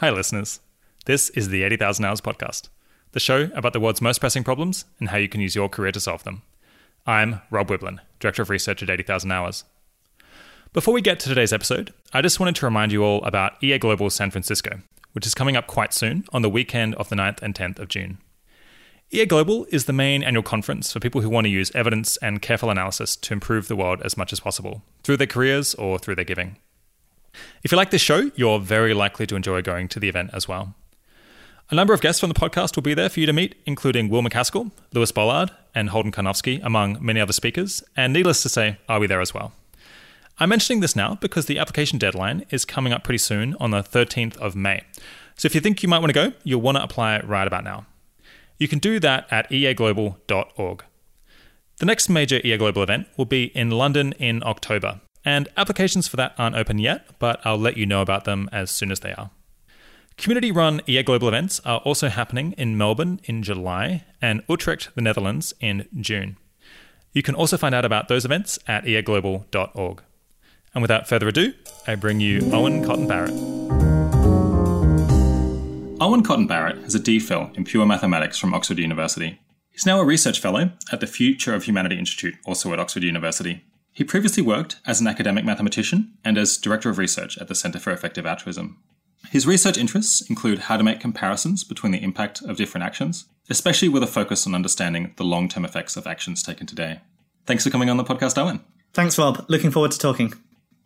Hi, listeners. This is the 80,000 Hours Podcast, the show about the world's most pressing problems and how you can use your career to solve them. I'm Rob Wiblin, Director of Research at 80,000 Hours. Before we get to today's episode, I just wanted to remind you all about EA Global San Francisco, which is coming up quite soon on the weekend of the 9th and 10th of June. EA Global is the main annual conference for people who want to use evidence and careful analysis to improve the world as much as possible, through their careers or through their giving. If you like this show, you're very likely to enjoy going to the event as well. A number of guests from the podcast will be there for you to meet, including Will MacAskill, Lewis Bollard, and Holden Karnofsky, among many other speakers, and needless to say, I'll be there as well. I'm mentioning this now because the application deadline is coming up pretty soon on the 13th of May. So if you think you might want to go, you'll want to apply right about now. You can do that at eaglobal.org. The next major EA Global event will be in London in October, and applications for that aren't open yet, but I'll let you know about them as soon as they are. Community run EA Global events are also happening in Melbourne in July and Utrecht, the Netherlands, in June. You can also find out about those events at eaglobal.org. And without further ado, I bring you Owen Cotton-Barratt. Owen Cotton-Barratt has a DPhil in pure mathematics from Oxford University. He's now a research fellow at the Future of Humanity Institute, also at Oxford University. He previously worked as an academic mathematician and as Director of Research at the Centre for Effective Altruism. His research interests include how to make comparisons between the impact of different actions, especially with a focus on understanding the long term effects of actions taken today. Thanks for coming on the podcast, Owen. Thanks, Rob. Looking forward to talking.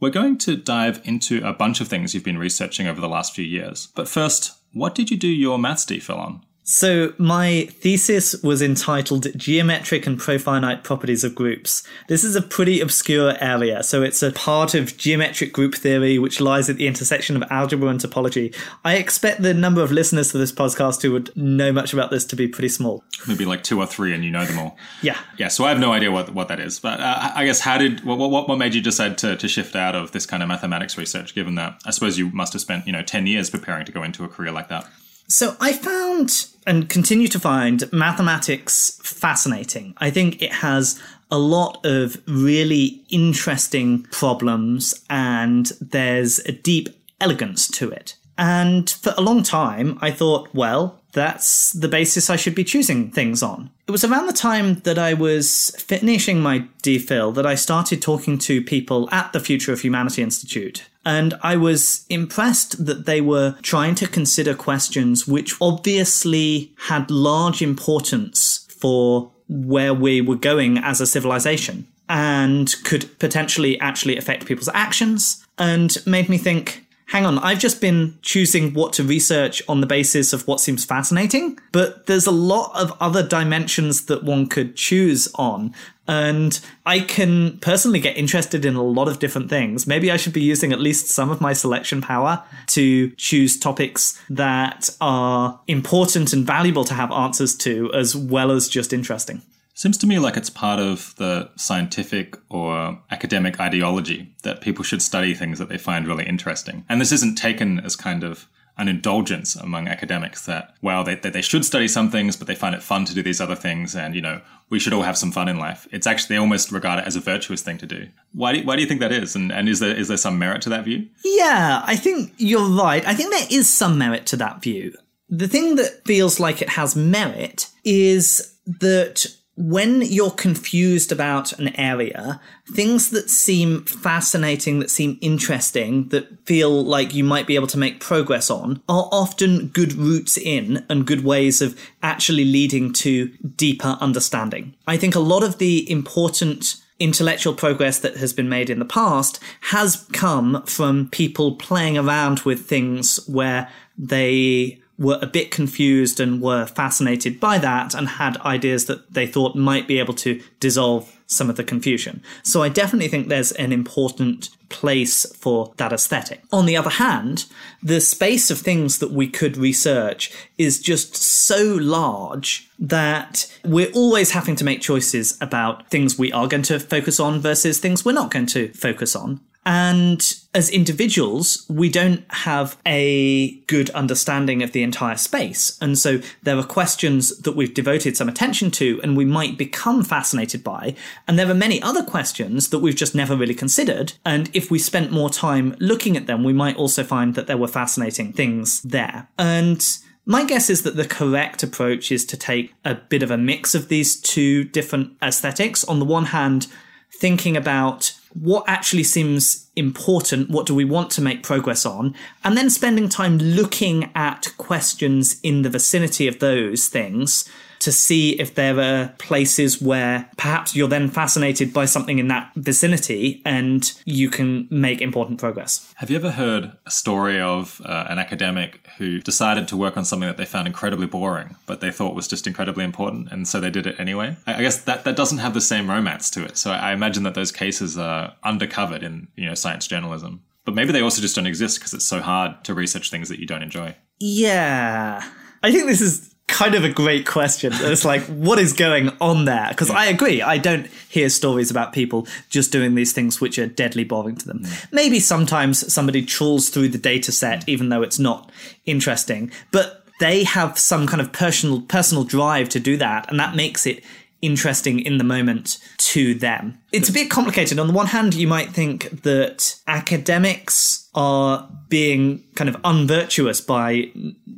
We're going to dive into a bunch of things you've been researching over the last few years. But first, what did you do your maths DPhil on? So, my thesis was entitled Geometric and Profinite Properties of Groups. This is a pretty obscure area, so it's a part of geometric group theory which lies at the intersection of algebra and topology. I expect the number of listeners to this podcast who would know much about this to be pretty small. Maybe like two or three, and you know them all. Yeah. Yeah, so I have no idea what, what that is. But uh, I guess how did, what, what, what made you decide to, to shift out of this kind of mathematics research, given that I suppose you must have spent, you know, 10 years preparing to go into a career like that? So I found and continue to find mathematics fascinating. I think it has a lot of really interesting problems and there's a deep elegance to it. And for a long time, I thought, well, that's the basis I should be choosing things on. It was around the time that I was finishing my DPhil that I started talking to people at the Future of Humanity Institute. And I was impressed that they were trying to consider questions which obviously had large importance for where we were going as a civilization and could potentially actually affect people's actions and made me think hang on, I've just been choosing what to research on the basis of what seems fascinating, but there's a lot of other dimensions that one could choose on. And I can personally get interested in a lot of different things. Maybe I should be using at least some of my selection power to choose topics that are important and valuable to have answers to, as well as just interesting. Seems to me like it's part of the scientific or academic ideology that people should study things that they find really interesting. And this isn't taken as kind of an indulgence among academics that, well, they, they should study some things, but they find it fun to do these other things. And, you know, we should all have some fun in life. It's actually, they almost regard it as a virtuous thing to do. Why do, why do you think that is? And, and is there, is there some merit to that view? Yeah, I think you're right. I think there is some merit to that view. The thing that feels like it has merit is that when you're confused about an area, things that seem fascinating, that seem interesting, that feel like you might be able to make progress on are often good routes in and good ways of actually leading to deeper understanding. I think a lot of the important intellectual progress that has been made in the past has come from people playing around with things where they were a bit confused and were fascinated by that and had ideas that they thought might be able to dissolve some of the confusion. So I definitely think there's an important place for that aesthetic. On the other hand, the space of things that we could research is just so large that we're always having to make choices about things we are going to focus on versus things we're not going to focus on. And as individuals, we don't have a good understanding of the entire space. And so there are questions that we've devoted some attention to and we might become fascinated by. And there are many other questions that we've just never really considered. And if we spent more time looking at them, we might also find that there were fascinating things there. And my guess is that the correct approach is to take a bit of a mix of these two different aesthetics. On the one hand, thinking about what actually seems important, what do we want to make progress on, and then spending time looking at questions in the vicinity of those things to see if there are places where perhaps you're then fascinated by something in that vicinity and you can make important progress. Have you ever heard a story of uh, an academic who decided to work on something that they found incredibly boring, but they thought was just incredibly important, and so they did it anyway? I guess that, that doesn't have the same romance to it. So I imagine that those cases are undercovered in you know science journalism. But maybe they also just don't exist because it's so hard to research things that you don't enjoy. Yeah. I think this is kind of a great question. It's like, what is going on there? Because I agree, I don't hear stories about people just doing these things which are deadly boring to them. Mm. Maybe sometimes somebody trawls through the data set, even though it's not interesting, but they have some kind of personal personal drive to do that, and that makes it interesting in the moment to them. It's a bit complicated. On the one hand, you might think that academics are being kind of unvirtuous by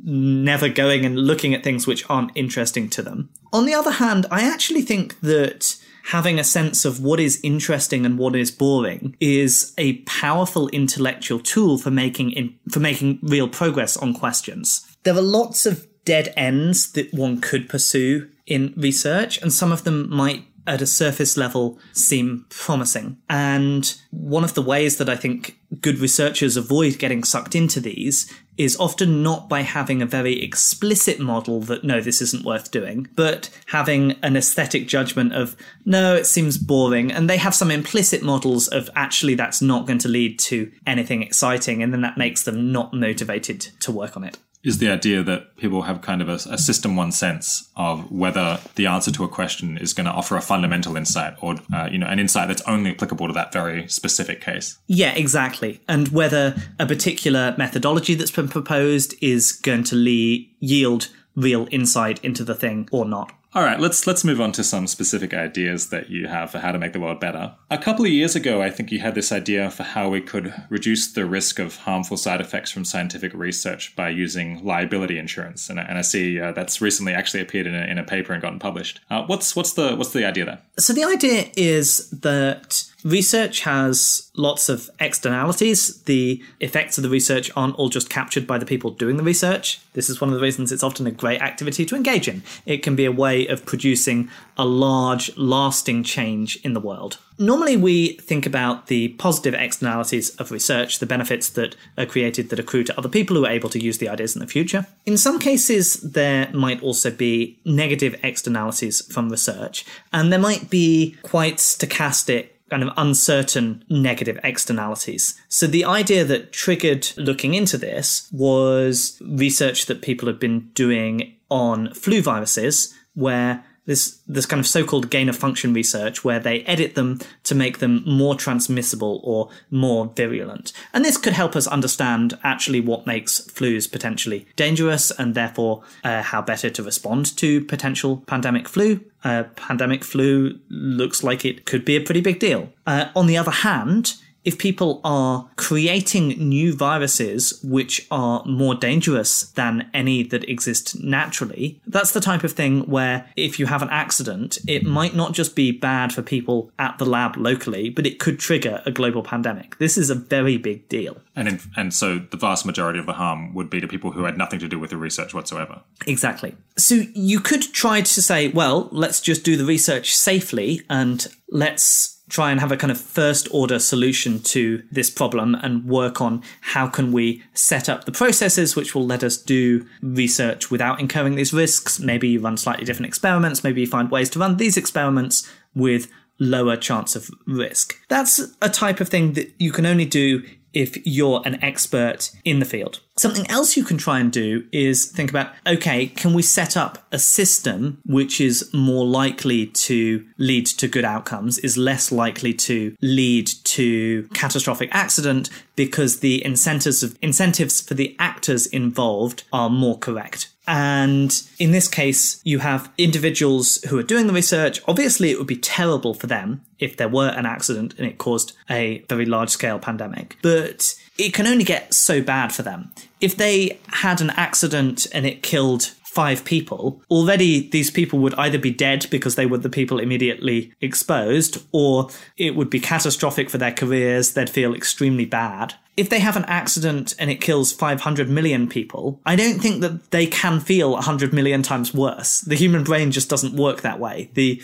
never going and looking at things which aren't interesting to them. On the other hand, I actually think that having a sense of what is interesting and what is boring is a powerful intellectual tool for making in, for making real progress on questions. There are lots of dead ends that one could pursue in research, and some of them might at a surface level seem promising. And one of the ways that I think good researchers avoid getting sucked into these is often not by having a very explicit model that no, this isn't worth doing, but having an aesthetic judgment of no, it seems boring. And they have some implicit models of actually that's not going to lead to anything exciting. And then that makes them not motivated to work on it is the idea that people have kind of a, a, system one sense of whether the answer to a question is going to offer a fundamental insight or uh, you know an insight that's only applicable to that very specific case. Yeah exactly. And whether a particular methodology that's been proposed is going to le- yield real insight into the thing or not all right, let's let's move on to some specific ideas that you have for how to make the world better. A couple of years ago, I think you had this idea for how we could reduce the risk of harmful side effects from scientific research by using liability insurance, and, and I see uh, that's recently actually appeared in a, in a paper and gotten published. Uh, what's what's the what's the idea there? So the idea is that Research has lots of externalities. The effects of the research aren't all just captured by the people doing the research. This is one of the reasons it's often a great activity to engage in. It can be a way of producing a large, lasting change in the world. Normally, we think about the positive externalities of research, the benefits that are created that accrue to other people who are able to use the ideas in the future. In some cases, there might also be negative externalities from research, and there might be quite stochastic kind of uncertain negative externalities. So the idea that triggered looking into this was research that people had been doing on flu viruses where this this kind of so-called gain of function research where they edit them to make them more transmissible or more virulent. And this could help us understand actually what makes flus potentially dangerous and therefore uh, how better to respond to potential pandemic flu. Uh, pandemic flu looks like it could be a pretty big deal. Uh, on the other hand, if people are creating new viruses which are more dangerous than any that exist naturally, that's the type of thing where if you have an accident, it might not just be bad for people at the lab locally, but it could trigger a global pandemic. This is a very big deal. And in, and so the vast majority of the harm would be to people who had nothing to do with the research whatsoever. Exactly. So you could try to say, well, let's just do the research safely and let's try and have a kind of first order solution to this problem and work on how can we set up the processes which will let us do research without incurring these risks maybe you run slightly different experiments maybe you find ways to run these experiments with lower chance of risk. That's a type of thing that you can only do if you're an expert in the field. Something else you can try and do is think about okay, can we set up a system which is more likely to lead to good outcomes, is less likely to lead to catastrophic accident because the incentives of incentives for the actors involved are more correct. And in this case, you have individuals who are doing the research. Obviously, it would be terrible for them if there were an accident and it caused a very large scale pandemic. But it can only get so bad for them. If they had an accident and it killed five people, already these people would either be dead because they were the people immediately exposed, or it would be catastrophic for their careers. They'd feel extremely bad. If they have an accident and it kills 500 million people, I don't think that they can feel 100 million times worse. The human brain just doesn't work that way. The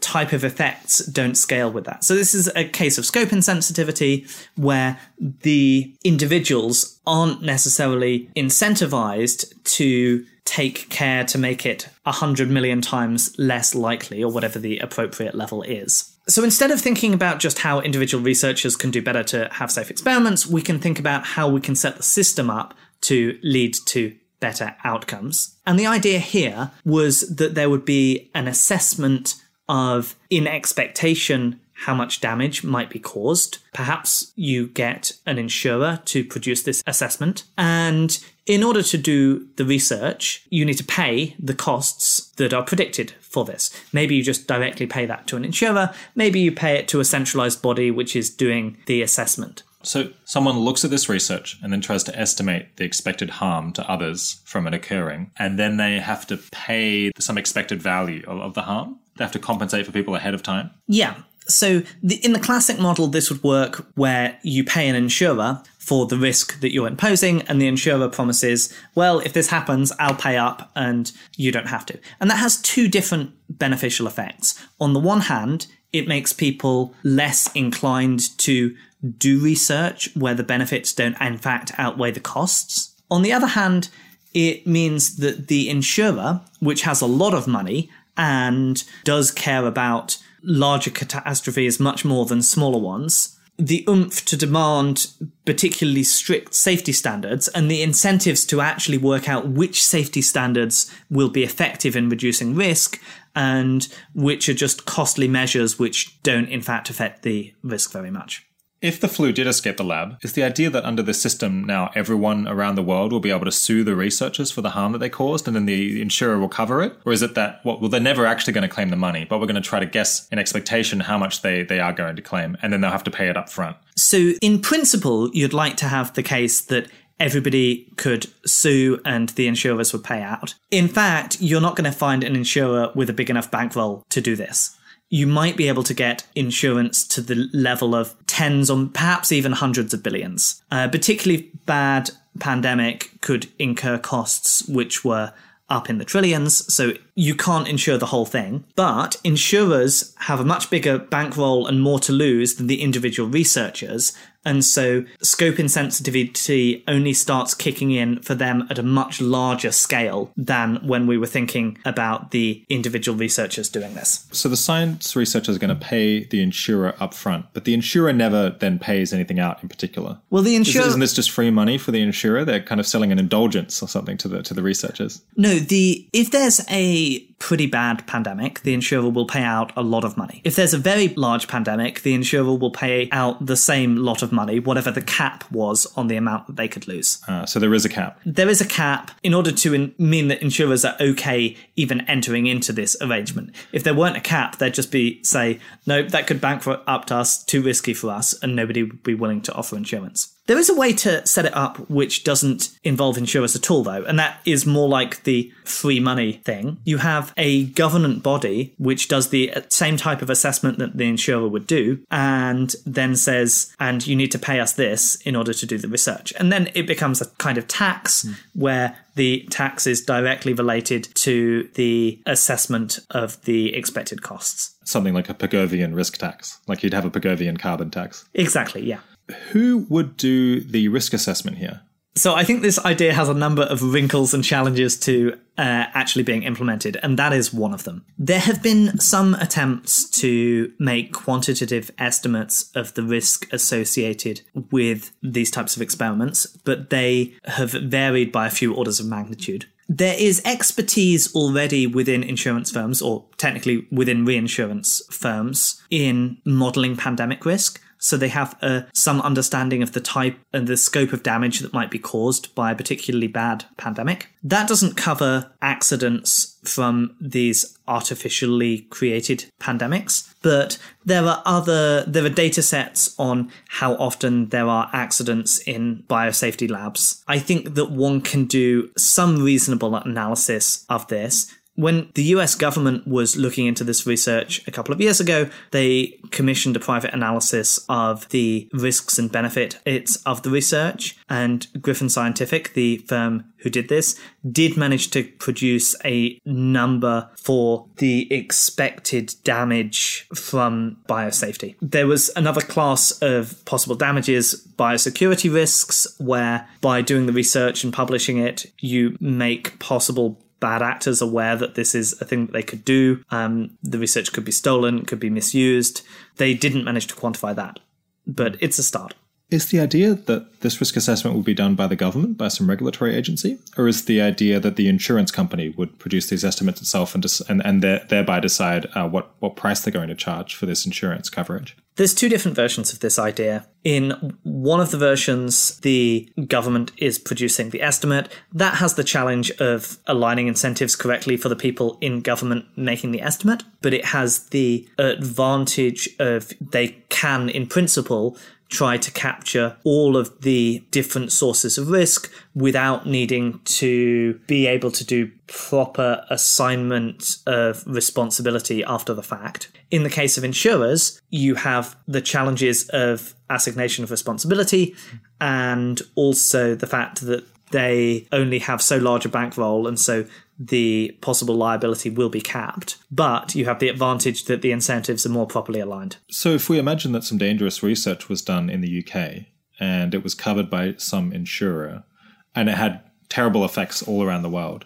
type of effects don't scale with that. So this is a case of scope insensitivity where the individuals aren't necessarily incentivized to take care to make it 100 million times less likely, or whatever the appropriate level is. So instead of thinking about just how individual researchers can do better to have safe experiments, we can think about how we can set the system up to lead to better outcomes. And the idea here was that there would be an assessment of, in expectation, how much damage might be caused. Perhaps you get an insurer to produce this assessment. And in order to do the research, you need to pay the costs that are predicted for this. Maybe you just directly pay that to an insurer. Maybe you pay it to a centralized body which is doing the assessment. So, someone looks at this research and then tries to estimate the expected harm to others from it occurring, and then they have to pay some expected value of, the harm. They have to compensate for people ahead of time. Yeah. So, the, in the classic model, this would work where you pay an insurer for the risk that you're imposing, and the insurer promises, well, if this happens, I'll pay up and you don't have to. And that has two different beneficial effects. On the one hand, it makes people less inclined to do research where the benefits don't in fact outweigh the costs. On the other hand, it means that the insurer, which has a lot of money and does care about larger catastrophes much more than smaller ones, the oomph to demand particularly strict safety standards and the incentives to actually work out which safety standards will be effective in reducing risk and which are just costly measures which don't in fact affect the risk very much. If the flu did escape the lab, is the idea that under this system now everyone around the world will be able to sue the researchers for the harm that they caused and then the insurer will cover it? Or is it that, well, they're never actually going to claim the money, but we're going to try to guess in expectation how much they, they are going to claim and then they'll have to pay it up front? So, in principle, you'd like to have the case that everybody could sue and the insurers would pay out. In fact, you're not going to find an insurer with a big enough bankroll to do this you might be able to get insurance to the level of tens or perhaps even hundreds of billions. A particularly bad pandemic could incur costs which were up in the trillions, so you can't insure the whole thing. But insurers have a much bigger bankroll and more to lose than the individual researchers, and so scope insensitivity only starts kicking in for them at a much larger scale than when we were thinking about the individual researchers doing this. So the science researcher is going to pay the insurer upfront, but the insurer never then pays anything out in particular. Well, the insurer isn't this just free money for the insurer? They're kind of selling an indulgence or something to the to the researchers. No, the if there's a pretty bad pandemic, the insurer will pay out a lot of money. If there's a very large pandemic, the insurer will pay out the same lot of money, whatever the cap was on the amount that they could lose. Uh, so there is a cap. There is a cap in order to in- mean that insurers are okay even entering into this arrangement. If there weren't a cap, they'd just be say, no, that could bankrupt us, too risky for us, and nobody would be willing to offer insurance. There is a way to set it up which doesn't involve insurers at all, though, and that is more like the free money thing. You have a government body which does the same type of assessment that the insurer would do, and then says, and you need to pay us this in order to do the research. And then it becomes a kind of tax mm. where the tax is directly related to the assessment of the expected costs. Something like a Pigovian risk tax, like you'd have a Pigovian carbon tax. Exactly, yeah who would do the risk assessment here? So I think this idea has a number of wrinkles and challenges to uh, actually being implemented, and that is one of them. There have been some attempts to make quantitative estimates of the risk associated with these types of experiments, but they have varied by a few orders of magnitude. There is expertise already within insurance firms, or technically within reinsurance firms, in modeling pandemic risk so they have uh, some understanding of the type and the scope of damage that might be caused by a particularly bad pandemic. That doesn't cover accidents from these artificially created pandemics, but there are other there are data sets on how often there are accidents in biosafety labs. I think that one can do some reasonable analysis of this when the US government was looking into this research a couple of years ago, they commissioned a private analysis of the risks and benefits of the research. And Gryphon Scientific, the firm who did this, did manage to produce a number for the expected damage from biosafety. There was another class of possible damages, biosecurity risks, where by doing the research and publishing it, you make possible bad actors aware that this is a thing that they could do. Um, the research could be stolen, could be misused. They didn't manage to quantify that, but it's a start. Is the idea that this risk assessment will be done by the government, by some regulatory agency, or is the idea that the insurance company would produce these estimates itself and and, and thereby decide uh, what what price they're going to charge for this insurance coverage? There's two different versions of this idea. In one of the versions, the government is producing the estimate. That has the challenge of aligning incentives correctly for the people in government making the estimate, but it has the advantage of they can, in principle, try to capture all of the different sources of risk without needing to be able to do proper assignment of responsibility after the fact. In the case of insurers, you have the challenges of assignation of responsibility and also the fact that they only have so large a bankroll and so the possible liability will be capped, but you have the advantage that the incentives are more properly aligned. So, if we imagine that some dangerous research was done in the UK and it was covered by some insurer and it had terrible effects all around the world,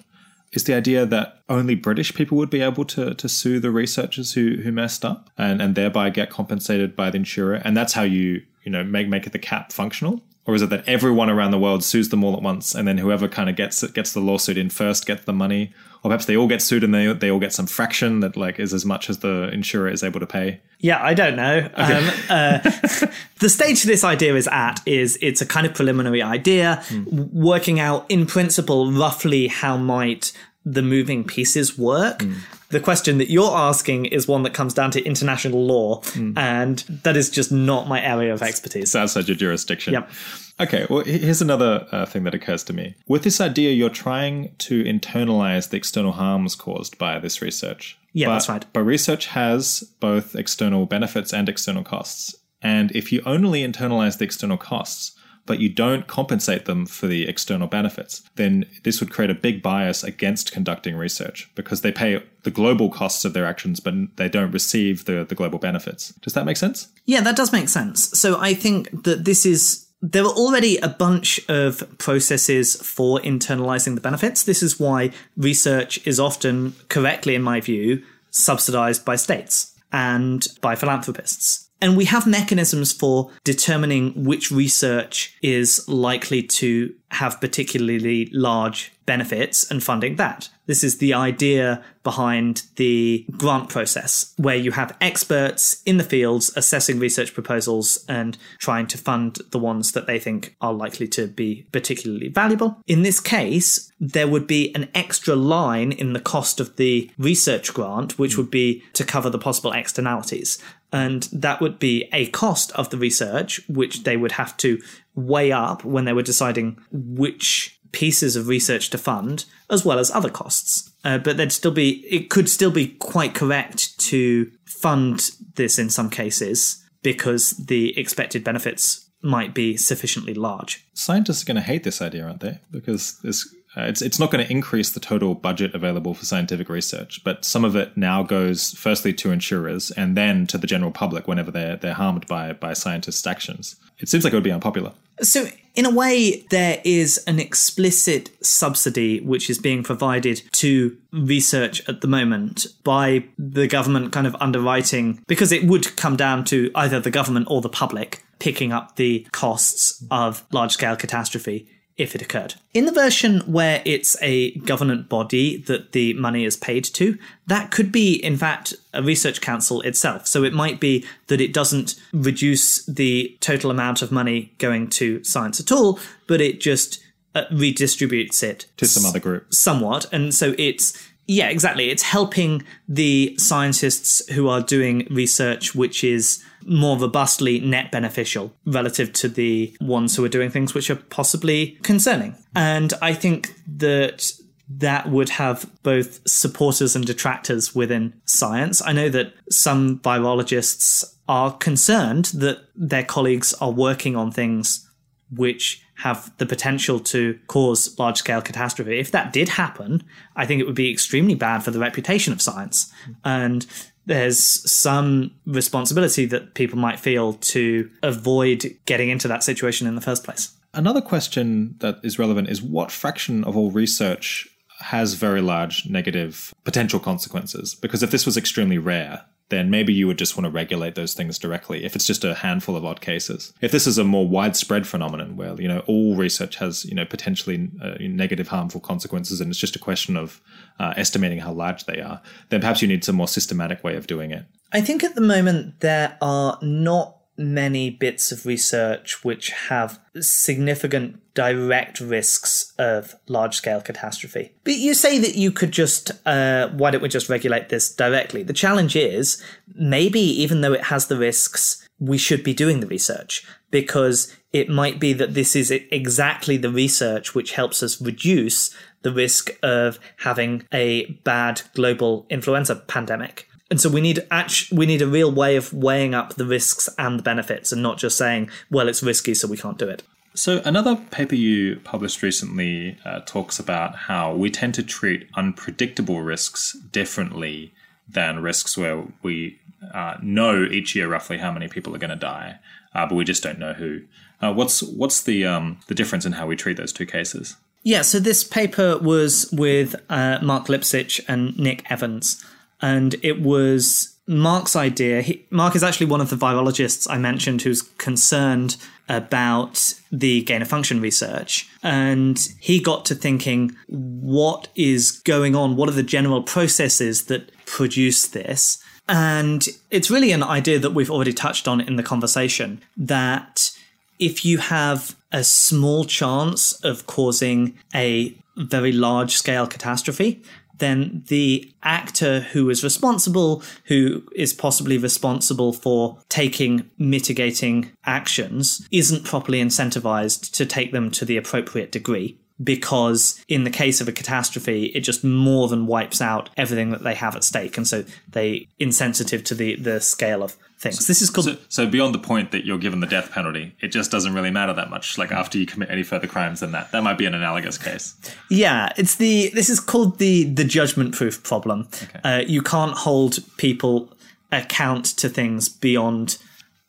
is the idea that only British people would be able to, to sue the researchers who, who messed up and, and thereby get compensated by the insurer? And that's how you, you know, make, make the cap functional? Or is it that everyone around the world sues them all at once, and then whoever kind of gets gets the lawsuit in first gets the money, or perhaps they all get sued and they they all get some fraction that like is as much as the insurer is able to pay? Yeah, I don't know. Okay. Um, uh, the stage this idea is at is it's a kind of preliminary idea, mm. working out in principle roughly how might the moving pieces work. Mm. The question that you're asking is one that comes down to international law, mm. and that is just not my area of expertise. It's outside your jurisdiction. Yep. Okay, well, here's another uh, thing that occurs to me. With this idea, you're trying to internalize the external harms caused by this research. Yeah, but, that's right. But research has both external benefits and external costs. And if you only internalize the external costs, but you don't compensate them for the external benefits, then this would create a big bias against conducting research because they pay the global costs of their actions, but they don't receive the, the global benefits. Does that make sense? Yeah, that does make sense. So I think that this is there are already a bunch of processes for internalizing the benefits. This is why research is often, correctly in my view, subsidized by states and by philanthropists. And we have mechanisms for determining which research is likely to have particularly large benefits and funding that. This is the idea behind the grant process, where you have experts in the fields assessing research proposals and trying to fund the ones that they think are likely to be particularly valuable. In this case, there would be an extra line in the cost of the research grant, which would be to cover the possible externalities. And that would be a cost of the research, which they would have to weigh up when they were deciding which pieces of research to fund, as well as other costs. Uh, but there'd still be, it could still be quite correct to fund this in some cases because the expected benefits might be sufficiently large. Scientists are going to hate this idea, aren't they? Because there's Uh, it's it's not going to increase the total budget available for scientific research, but some of it now goes firstly to insurers and then to the general public whenever they're they're harmed by by scientists' actions. It seems like it would be unpopular. So, in a way, there is an explicit subsidy which is being provided to research at the moment by the government kind of underwriting, because it would come down to either the government or the public picking up the costs of large scale catastrophe if it occurred. In the version where it's a government body that the money is paid to, that could be, in fact, a research council itself. So it might be that it doesn't reduce the total amount of money going to science at all, but it just uh, redistributes it to some other group. Somewhat. And so it's yeah, exactly. It's helping the scientists who are doing research which is more robustly net beneficial relative to the ones who are doing things which are possibly concerning. And I think that that would have both supporters and detractors within science. I know that some virologists are concerned that their colleagues are working on things which have the potential to cause large scale catastrophe. If that did happen, I think it would be extremely bad for the reputation of science. And there's some responsibility that people might feel to avoid getting into that situation in the first place. Another question that is relevant is what fraction of all research has very large negative potential consequences? Because if this was extremely rare, then maybe you would just want to regulate those things directly if it's just a handful of odd cases. If this is a more widespread phenomenon where, you know, all research has, you know, potentially uh, negative harmful consequences and it's just a question of uh, estimating how large they are, then perhaps you need some more systematic way of doing it. I think at the moment there are not many bits of research which have significant direct risks of large scale catastrophe. But you say that you could just, uh, why don't we just regulate this directly? The challenge is maybe even though it has the risks, we should be doing the research because it might be that this is exactly the research which helps us reduce the risk of having a bad global influenza pandemic. And so we need actually, we need a real way of weighing up the risks and the benefits and not just saying, well, it's risky, so we can't do it. So, another paper you published recently uh, talks about how we tend to treat unpredictable risks differently than risks where we uh, know each year roughly how many people are going to die, uh, but we just don't know who. Uh, what's what's the um, the difference in how we treat those two cases? Yeah, so this paper was with uh, Mark Lipsitch and Nick Evans, and it was Mark's idea. He, Mark is actually one of the virologists I mentioned who's concerned about the gain of function research. And he got to thinking, what is going on? What are the general processes that produce this? And it's really an idea that we've already touched on in the conversation that if you have a small chance of causing a very large scale catastrophe, then the actor who is responsible, who is possibly responsible for taking mitigating actions, isn't properly incentivized to take them to the appropriate degree. Because in the case of a catastrophe, it just more than wipes out everything that they have at stake. And so they insensitive to the, the scale of things. This is called. So, so, beyond the point that you're given the death penalty, it just doesn't really matter that much. Like after you commit any further crimes than that, that might be an analogous case. Yeah, it's the. This is called the the judgment proof problem. Okay. Uh, you can't hold people account to things beyond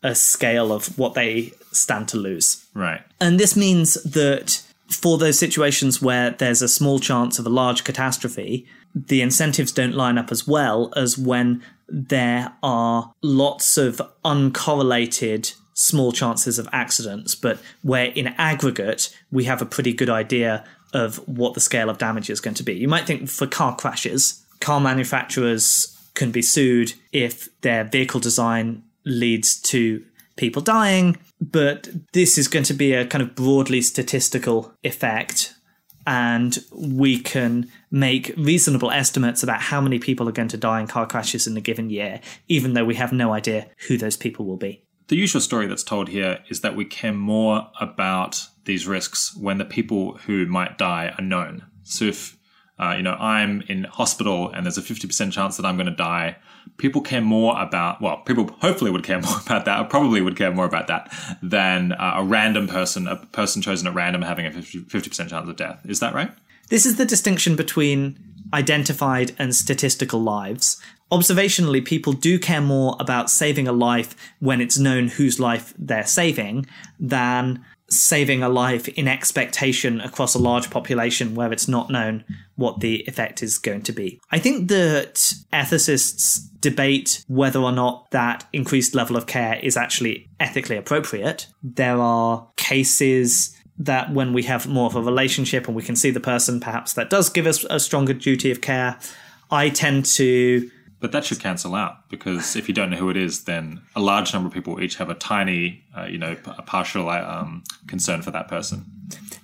a scale of what they stand to lose. Right. And this means that for those situations where there's a small chance of a large catastrophe, the incentives don't line up as well as when there are lots of uncorrelated small chances of accidents, but where in aggregate we have a pretty good idea of what the scale of damage is going to be. You might think for car crashes, car manufacturers can be sued if their vehicle design leads to people dying, but this is going to be a kind of broadly statistical effect and we can make reasonable estimates about how many people are going to die in car crashes in a given year, even though we have no idea who those people will be. The usual story that's told here is that we care more about these risks when the people who might die are known. So if uh, you know I'm in hospital and there's a 50% chance that I'm going to die, people care more about well people hopefully would care more about that probably would care more about that than uh, a random person a person chosen at random having a 50, percent chance of death. Is that right? This is the distinction between identified and statistical lives. Observationally, people do care more about saving a life when it's known whose life they're saving than saving a life in expectation across a large population where it's not known what the effect is going to be. I think that ethicists debate whether or not that increased level of care is actually ethically appropriate. There are cases that when we have more of a relationship and we can see the person, perhaps that does give us a stronger duty of care. I tend to but that should cancel out because if you don't know who it is, then a large number of people each have a tiny, uh, you know, a partial um, concern for that person.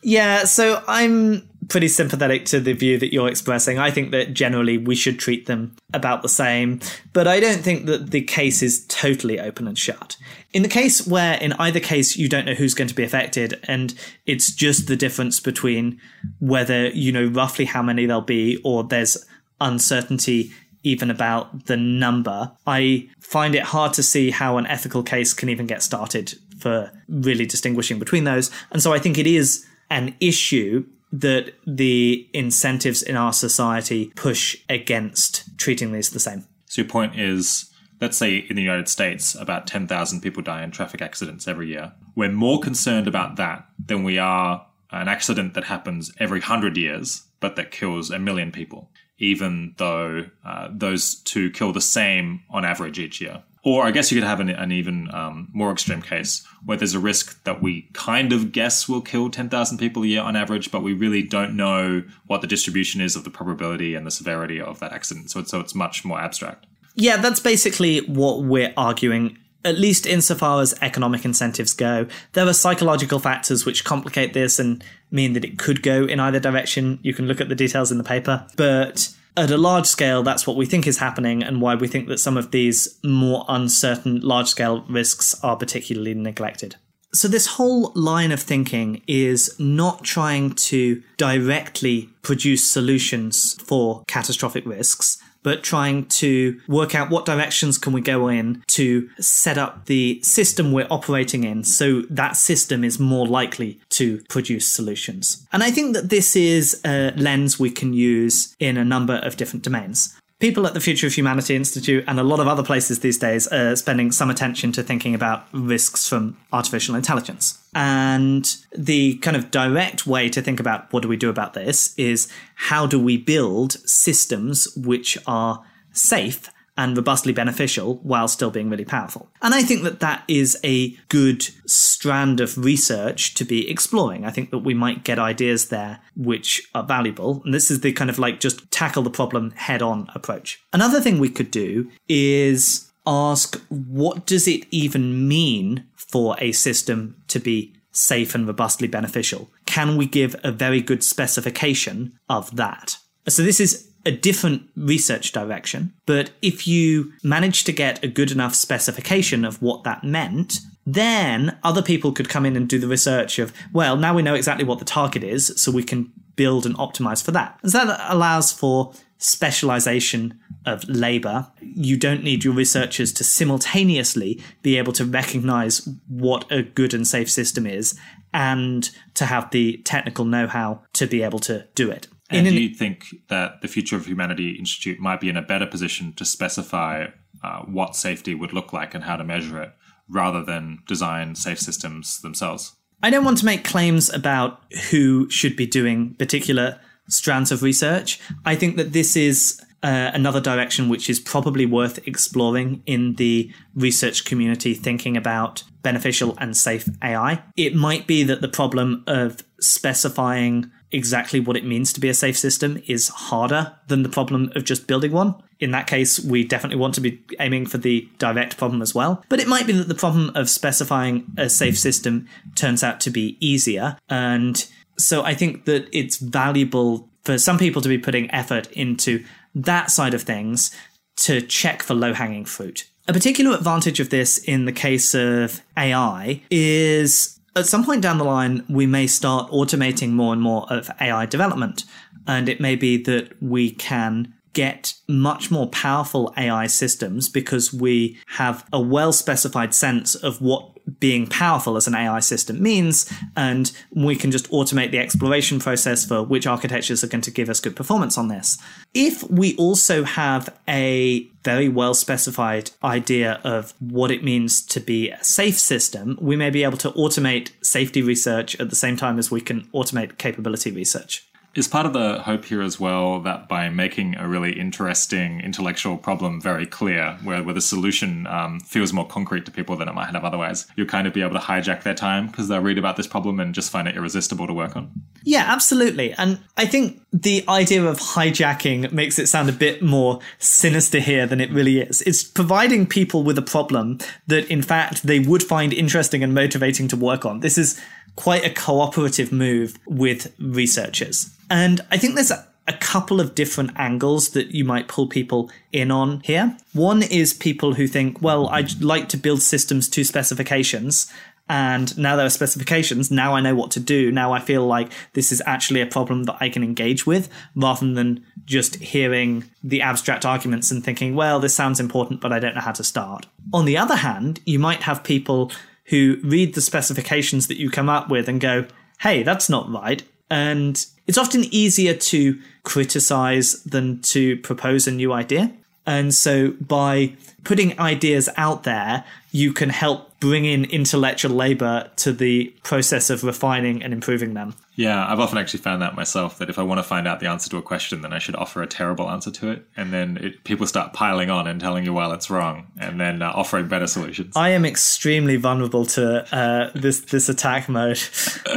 Yeah, so I'm pretty sympathetic to the view that you're expressing. I think that generally we should treat them about the same, but I don't think that the case is totally open and shut. In the case where, in either case, you don't know who's going to be affected, and it's just the difference between whether you know roughly how many there'll be or there's uncertainty even about the number. I find it hard to see how an ethical case can even get started for really distinguishing between those. And so I think it is an issue that the incentives in our society push against treating these the same. So your point is let's say in the United States, about 10,000 people die in traffic accidents every year. We're more concerned about that than we are an accident that happens every 100 years, but that kills a million people even though uh, those two kill the same on average each year. Or I guess you could have an, an even um, more extreme case where there's a risk that we kind of guess will kill 10,000 people a year on average, but we really don't know what the distribution is of the probability and the severity of that accident. So it's, so it's much more abstract. Yeah, that's basically what we're arguing at least insofar as economic incentives go. There are psychological factors which complicate this and mean that it could go in either direction. You can look at the details in the paper. But at a large scale, that's what we think is happening and why we think that some of these more uncertain large scale risks are particularly neglected. So, this whole line of thinking is not trying to directly produce solutions for catastrophic risks, but trying to work out what directions can we go in to set up the system we're operating in so that system is more likely to produce solutions. And I think that this is a lens we can use in a number of different domains people at the Future of Humanity Institute and a lot of other places these days are spending some attention to thinking about risks from artificial intelligence. And the kind of direct way to think about what do we do about this is how do we build systems which are safe and robustly beneficial while still being really powerful. And I think that that is a good strand of research to be exploring. I think that we might get ideas there which are valuable. And this is the kind of like just tackle the problem head on approach. Another thing we could do is ask what does it even mean for a system to be safe and robustly beneficial? Can we give a very good specification of that? So this is a different research direction. But if you manage to get a good enough specification of what that meant, then other people could come in and do the research of, well, now we know exactly what the target is, so we can build and optimize for that. And so that allows for specialization of labor. You don't need your researchers to simultaneously be able to recognize what a good and safe system is and to have the technical know how to be able to do it. And do you think that the Future of Humanity Institute might be in a better position to specify uh, what safety would look like and how to measure it rather than design safe systems themselves? I don't want to make claims about who should be doing particular strands of research. I think that this is uh, another direction which is probably worth exploring in the research community thinking about beneficial and safe AI. It might be that the problem of specifying exactly what it means to be a safe system is harder than the problem of just building one. In that case, we definitely want to be aiming for the direct problem as well. But it might be that the problem of specifying a safe system turns out to be easier. And so I think that it's valuable for some people to be putting effort into that side of things to check for low hanging fruit. A particular advantage of this in the case of AI is at some point down the line, we may start automating more and more of AI development. And it may be that we can get much more powerful AI systems because we have a well specified sense of what being powerful as an AI system means, and we can just automate the exploration process for which architectures are going to give us good performance on this. If we also have a very well specified idea of what it means to be a safe system, we may be able to automate safety research at the same time as we can automate capability research. Is part of the hope here as well that by making a really interesting intellectual problem very clear, where, where the solution um, feels more concrete to people than it might have otherwise, you'll kind of be able to hijack their time because they'll read about this problem and just find it irresistible to work on? Yeah, absolutely. And I think the idea of hijacking makes it sound a bit more sinister here than it really is. It's providing people with a problem that, in fact, they would find interesting and motivating to work on. This is quite a cooperative move with researchers. And I think there's a, couple of different angles that you might pull people in on here. One is people who think, well, I'd like to build systems to specifications. And now there are specifications. Now I know what to do. Now I feel like this is actually a problem that I can engage with rather than just hearing the abstract arguments and thinking, well, this sounds important, but I don't know how to start. On the other hand, you might have people who read the specifications that you come up with and go, hey, that's not right. And it's often easier to criticize than to propose a new idea. And so by putting ideas out there, you can help bring in intellectual labor to the process of refining and improving them. Yeah, I've often actually found that myself that if I want to find out the answer to a question, then I should offer a terrible answer to it. And then it, people start piling on and telling you, well, it's wrong, and then uh, offering better solutions. I am extremely vulnerable to uh, this, this attack mode.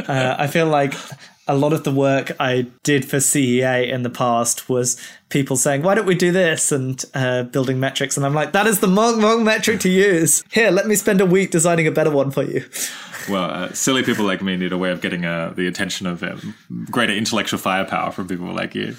Uh, I feel like a lot of the work I did for CEA in the past was people saying, "Why don't we do this?" and uh, building metrics, and I'm like, "That is the wrong, wrong metric to use. Here, let me spend a week designing a better one for you." Well, uh, silly people like me need a way of getting uh, the attention of um, greater intellectual firepower from people like you.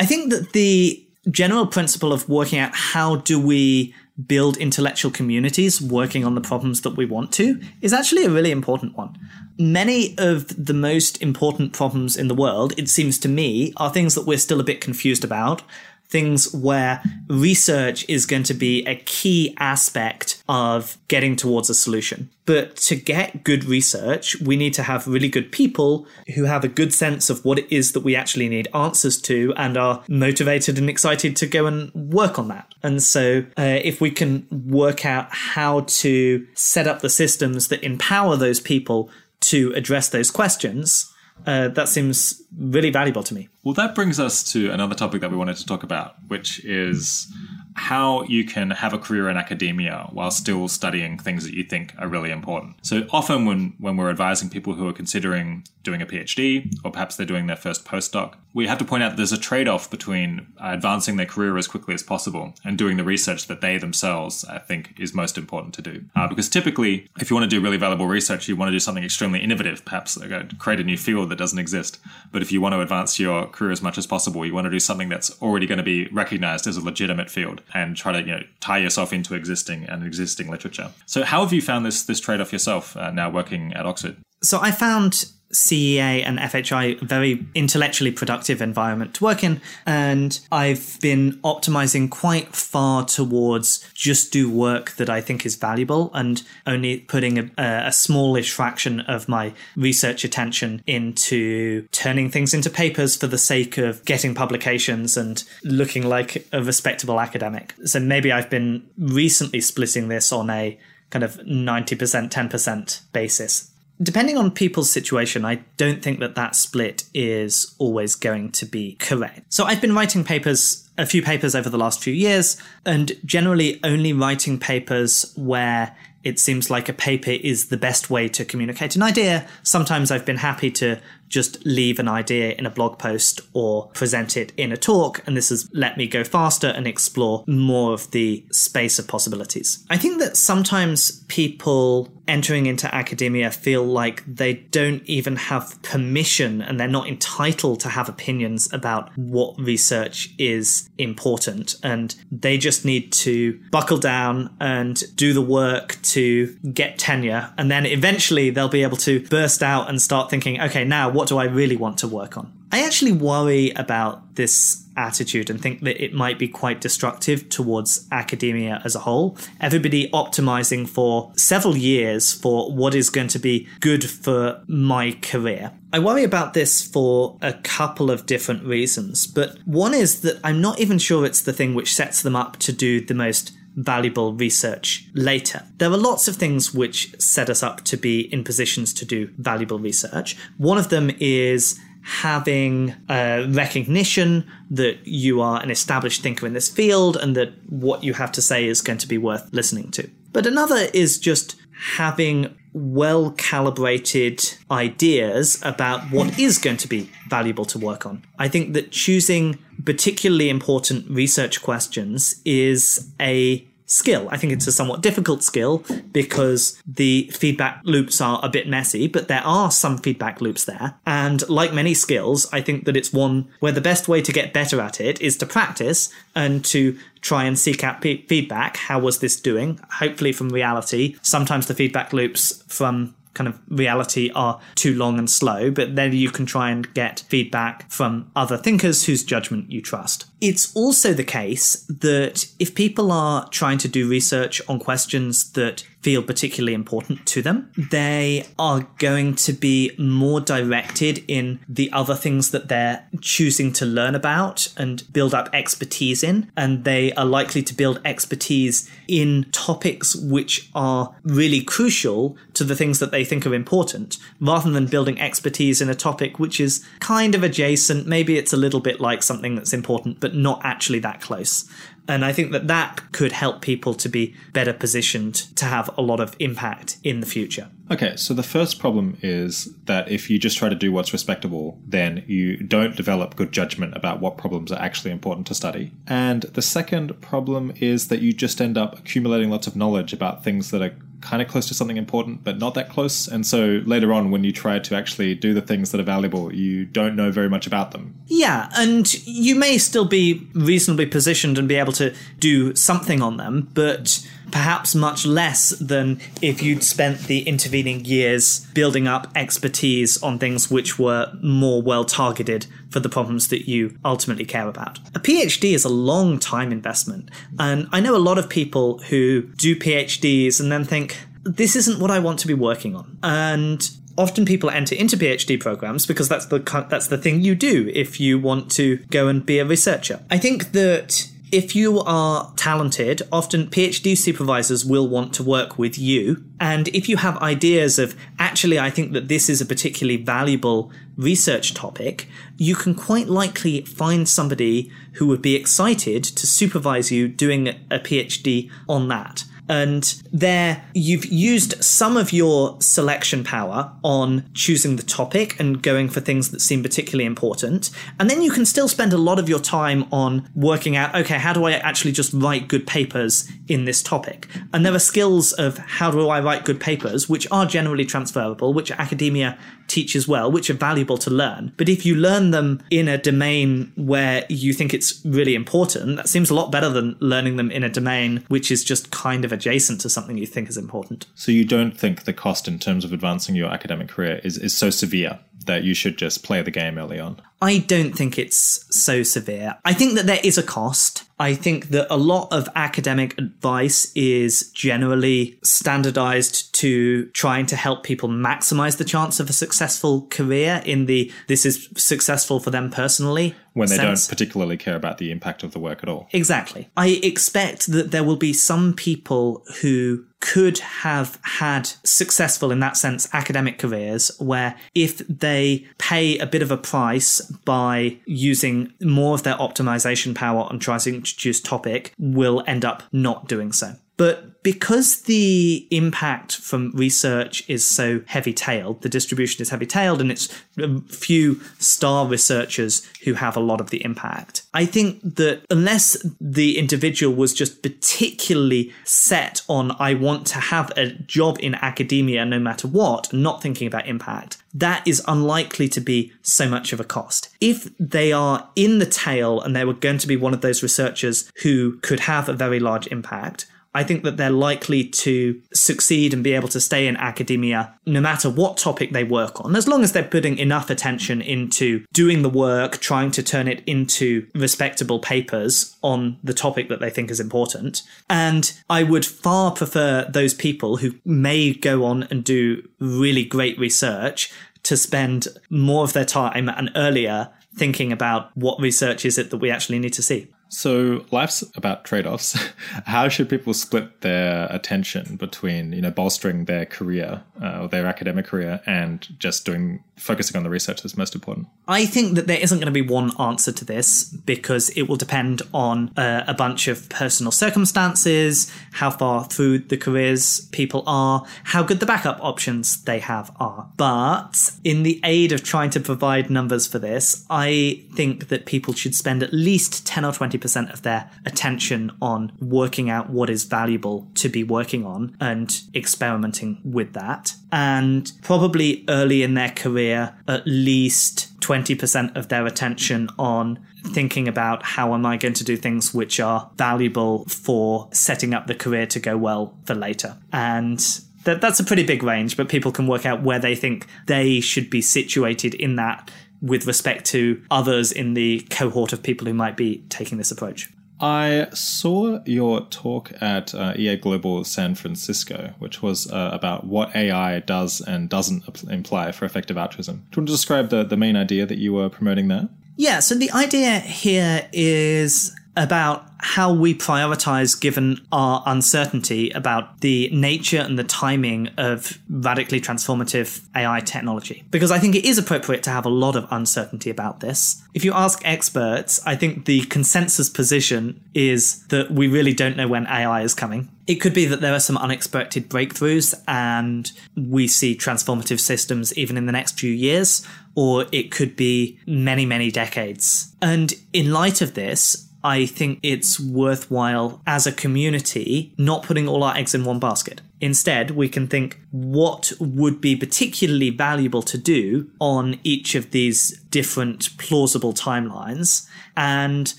I think that the general principle of working out how do we build intellectual communities working on the problems that we want to is actually a really important one. Many of the most important problems in the world, it seems to me, are things that we're still a bit confused about things where research is going to be a key aspect of getting towards a solution. But to get good research, we need to have really good people who have a good sense of what it is that we actually need answers to and are motivated and excited to go and work on that. And so, uh, if we can work out how to set up the systems that empower those people to address those questions, uh, that seems really valuable to me. Well, that brings us to another topic that we wanted to talk about, which is how you can have a career in academia while still studying things that you think are really important. So often when, when we're advising people who are considering doing a PhD or perhaps they're doing their first postdoc, we have to point out that there's a trade-off between advancing their career as quickly as possible and doing the research that they themselves I think is most important to do. Uh, because typically, if you want to do really valuable research, you want to do something extremely innovative, perhaps like, create a new field that doesn't exist. But if you want to advance your career as much as possible, you want to do something that's already going to be recognized as a legitimate field and try to you know tie yourself into existing and existing literature. So how have you found this this trade off yourself uh, now working at Oxford? So I found CEA and FHI very intellectually productive environment to work in. And I've been optimizing quite far towards just do work that I think is valuable and only putting a, a smallish fraction of my research attention into turning things into papers for the sake of getting publications and looking like a respectable academic. So maybe I've been recently splitting this on a kind of 90% 10% basis depending on people's situation, I don't think that that split is always going to be correct. So I've been writing papers, a few papers over the last few years, and generally only writing papers where it seems like a paper is the best way to communicate an idea. Sometimes I've been happy to just leave an idea in a blog post or present it in a talk, and this has let me go faster and explore more of the space of possibilities. I think that sometimes people entering into academia feel like they don't even have permission and they're not entitled to have opinions about what research is important. And they just need to buckle down and do the work to get tenure. And then eventually they'll be able to burst out and start thinking, okay, now what do I really want to work on? I actually worry about this attitude and think that it might be quite destructive towards academia as a whole. Everybody optimizing for several years for what is going to be good for my career. I worry about this for a couple of different reasons, but one is that I'm not even sure it's the thing which sets them up to do the most valuable research later. There are lots of things which set us up to be in positions to do valuable research. One of them is having a recognition that you are an established thinker in this field and that what you have to say is going to be worth listening to. But another is just having well calibrated ideas about what is going to be valuable to work on. I think that choosing particularly important research questions is a skill. I think it's a somewhat difficult skill because the feedback loops are a bit messy, but there are some feedback loops there. And like many skills, I think that it's one where the best way to get better at it is to practice and to try and seek out p- feedback. How was this doing? Hopefully from reality. Sometimes the feedback loops from kind of reality are too long and slow, but then you can try and get feedback from other thinkers whose judgment you trust. It's also the case that if people are trying to do research on questions that feel particularly important to them. They are going to be more directed in the other things that they're choosing to learn about and build up expertise in. And they are likely to build expertise in topics which are really crucial to the things that they think are important, rather than building expertise in a topic which is kind of adjacent. Maybe it's a little bit like something that's important, but not actually that close. And I think that that could help people to be better positioned to have a lot of impact in the future. Okay, so the first problem is that if you just try to do what's respectable, then you don't develop good judgment about what problems are actually important to study. And the second problem is that you just end up accumulating lots of knowledge about things that are kind of close to something important, but not that close. And so later on, when you try to actually do the things that are valuable, you don't know very much about them. Yeah, and you may still be reasonably positioned and be able to do something on them, but perhaps much less than if you'd spent the intervening years building up expertise on things which were more well targeted for the problems that you ultimately care about. A PhD is a long time investment, and I know a lot of people who do PhDs and then think, this isn't what I want to be working on. And often people enter into PhD programs because that's the that's the thing you do if you want to go and be a researcher. I think that if you are talented, often PhD supervisors will want to work with you. And if you have ideas of, actually, I think that this is a particularly valuable research topic, you can quite likely find somebody who would be excited to supervise you doing a PhD on that. And there you've used some of your selection power on choosing the topic and going for things that seem particularly important. And then you can still spend a lot of your time on working out, okay, how do I actually just write good papers in this topic? And there are skills of how do I write good papers, which are generally transferable, which academia teaches well, which are valuable to learn. But if you learn them in a domain where you think it's really important, that seems a lot better than learning them in a domain which is just kind of adjacent to something you think is important. So you don't think the cost in terms of advancing your academic career is, is so severe that you should just play the game early on? I don't think it's so severe. I think that there is a cost. I think that a lot of academic advice is generally standardized to trying to help people maximize the chance of a successful career in the this is successful for them personally. When they sense. don't particularly care about the impact of the work at all. Exactly. I expect that there will be some people who could have had successful in that sense academic careers where if they pay a bit of a price by using more of their optimization power on trying to introduce topic will end up not doing so. But because the impact from research is so heavy tailed, the distribution is heavy tailed, and it's a few star researchers who have a lot of the impact. I think that unless the individual was just particularly set on, I want to have a job in academia no matter what, not thinking about impact, that is unlikely to be so much of a cost. If they are in the tail and they were going to be one of those researchers who could have a very large impact, I think that they're likely to succeed and be able to stay in academia no matter what topic they work on, as long as they're putting enough attention into doing the work, trying to turn it into respectable papers on the topic that they think is important. And I would far prefer those people who may go on and do really great research to spend more of their time and earlier thinking about what research is it that we actually need to see. So life's about trade-offs. How should people split their attention between, you know, bolstering their career uh, or their academic career and just doing focusing on the research that's most important? I think that there isn't going to be one answer to this because it will depend on uh, a bunch of personal circumstances, how far through the careers people are, how good the backup options they have are. But in the aid of trying to provide numbers for this, I think that people should spend at least 10 or 20% of their attention on working out what is valuable to be working on and experimenting with that. And probably early in their career, at least 20% of their attention on thinking about how am I going to do things which are valuable for setting up the career to go well for later. And that, that's a pretty big range, but people can work out where they think they should be situated in that with respect to others in the cohort of people who might be taking this approach. I saw your talk at uh, EA Global San Francisco, which was uh, about what AI does and doesn't imply for effective altruism. Do you want to describe the, the main idea that you were promoting there? Yeah, so the idea here is about how we prioritize given our uncertainty about the nature and the timing of radically transformative AI technology. Because I think it is appropriate to have a lot of uncertainty about this. If you ask experts, I think the consensus position is that we really don't know when AI is coming. It could be that there are some unexpected breakthroughs and we see transformative systems even in the next few years, or it could be many, many decades. And in light of this, I think it's worthwhile as a community not putting all our eggs in one basket. Instead, we can think what would be particularly valuable to do on each of these different plausible timelines and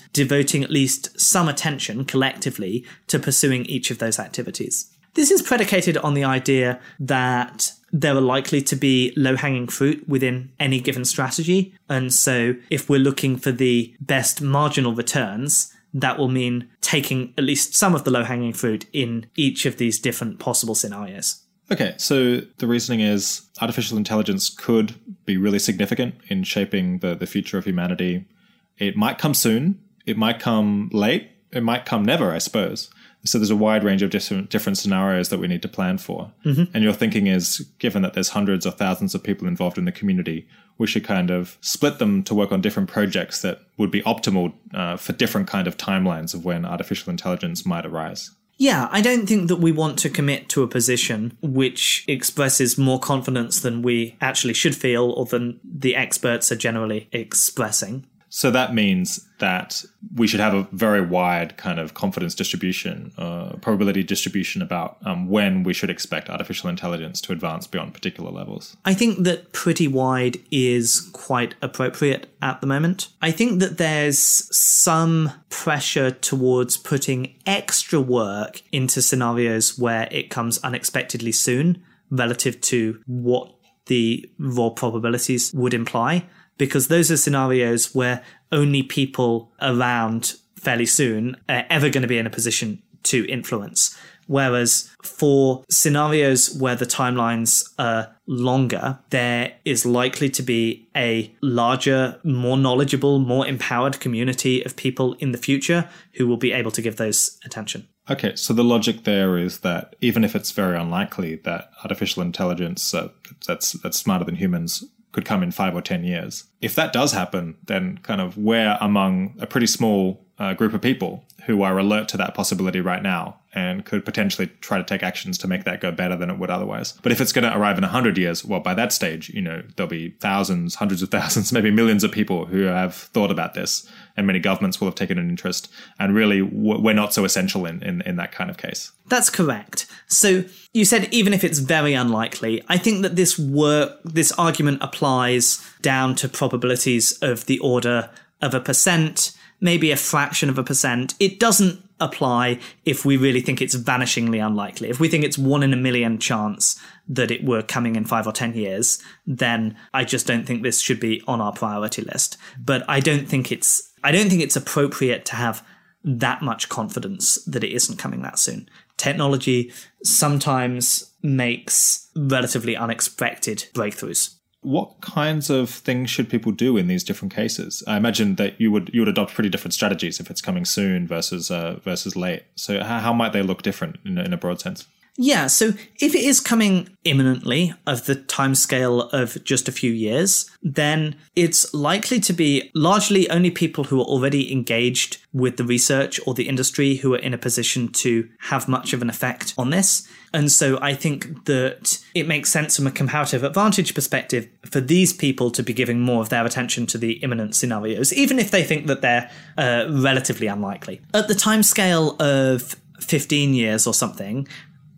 devoting at least some attention collectively to pursuing each of those activities. This is predicated on the idea that there are likely to be low hanging fruit within any given strategy. And so if we're looking for the best marginal returns, that will mean taking at least some of the low hanging fruit in each of these different possible scenarios. Okay, so the reasoning is artificial intelligence could be really significant in shaping the, the future of humanity. It might come soon, it might come late, it might come never, I suppose. So there's a wide range of different different scenarios that we need to plan for. Mm-hmm. And your thinking is, given that there's hundreds or thousands of people involved in the community, we should kind of split them to work on different projects that would be optimal uh, for different kind of timelines of when artificial intelligence might arise. Yeah, I don't think that we want to commit to a position which expresses more confidence than we actually should feel or than the experts are generally expressing. So that means that we should have a very wide kind of confidence distribution, uh, probability distribution about um, when we should expect artificial intelligence to advance beyond particular levels. I think that pretty wide is quite appropriate at the moment. I think that there's some pressure towards putting extra work into scenarios where it comes unexpectedly soon relative to what the raw probabilities would imply because those are scenarios where only people around fairly soon are ever going to be in a position to influence. Whereas for scenarios where the timelines are longer, there is likely to be a larger, more knowledgeable, more empowered community of people in the future who will be able to give those attention. Okay, so the logic there is that even if it's very unlikely that artificial intelligence uh, that's that's smarter than humans could come in five or 10 years. If that does happen, then kind of we're among a pretty small uh, group of people who are alert to that possibility right now and could potentially try to take actions to make that go better than it would otherwise. But if it's going to arrive in a 100 years, well, by that stage, you know, there'll be thousands, hundreds of thousands, maybe millions of people who have thought about this, and many governments will have taken an interest. And really, we're not so essential in, in, in that kind of case. That's correct. So you said even if it's very unlikely, I think that this work, this argument applies down to probabilities of the order of a percent maybe a fraction of a percent. It doesn't apply if we really think it's vanishingly unlikely. If we think it's one in a million chance that it were coming in five or 10 years, then I just don't think this should be on our priority list. But I don't think it's, I don't think it's appropriate to have that much confidence that it isn't coming that soon. Technology sometimes makes relatively unexpected breakthroughs. What kinds of things should people do in these different cases? I imagine that you would you would adopt pretty different strategies if it's coming soon versus uh, versus late. So how, how might they look different in, in a broad sense? Yeah, so if it is coming imminently of the timescale of just a few years, then it's likely to be largely only people who are already engaged with the research or the industry who are in a position to have much of an effect on this. And so I think that it makes sense from a comparative advantage perspective for these people to be giving more of their attention to the imminent scenarios, even if they think that they're uh, relatively unlikely. At the timescale of 15 years or something,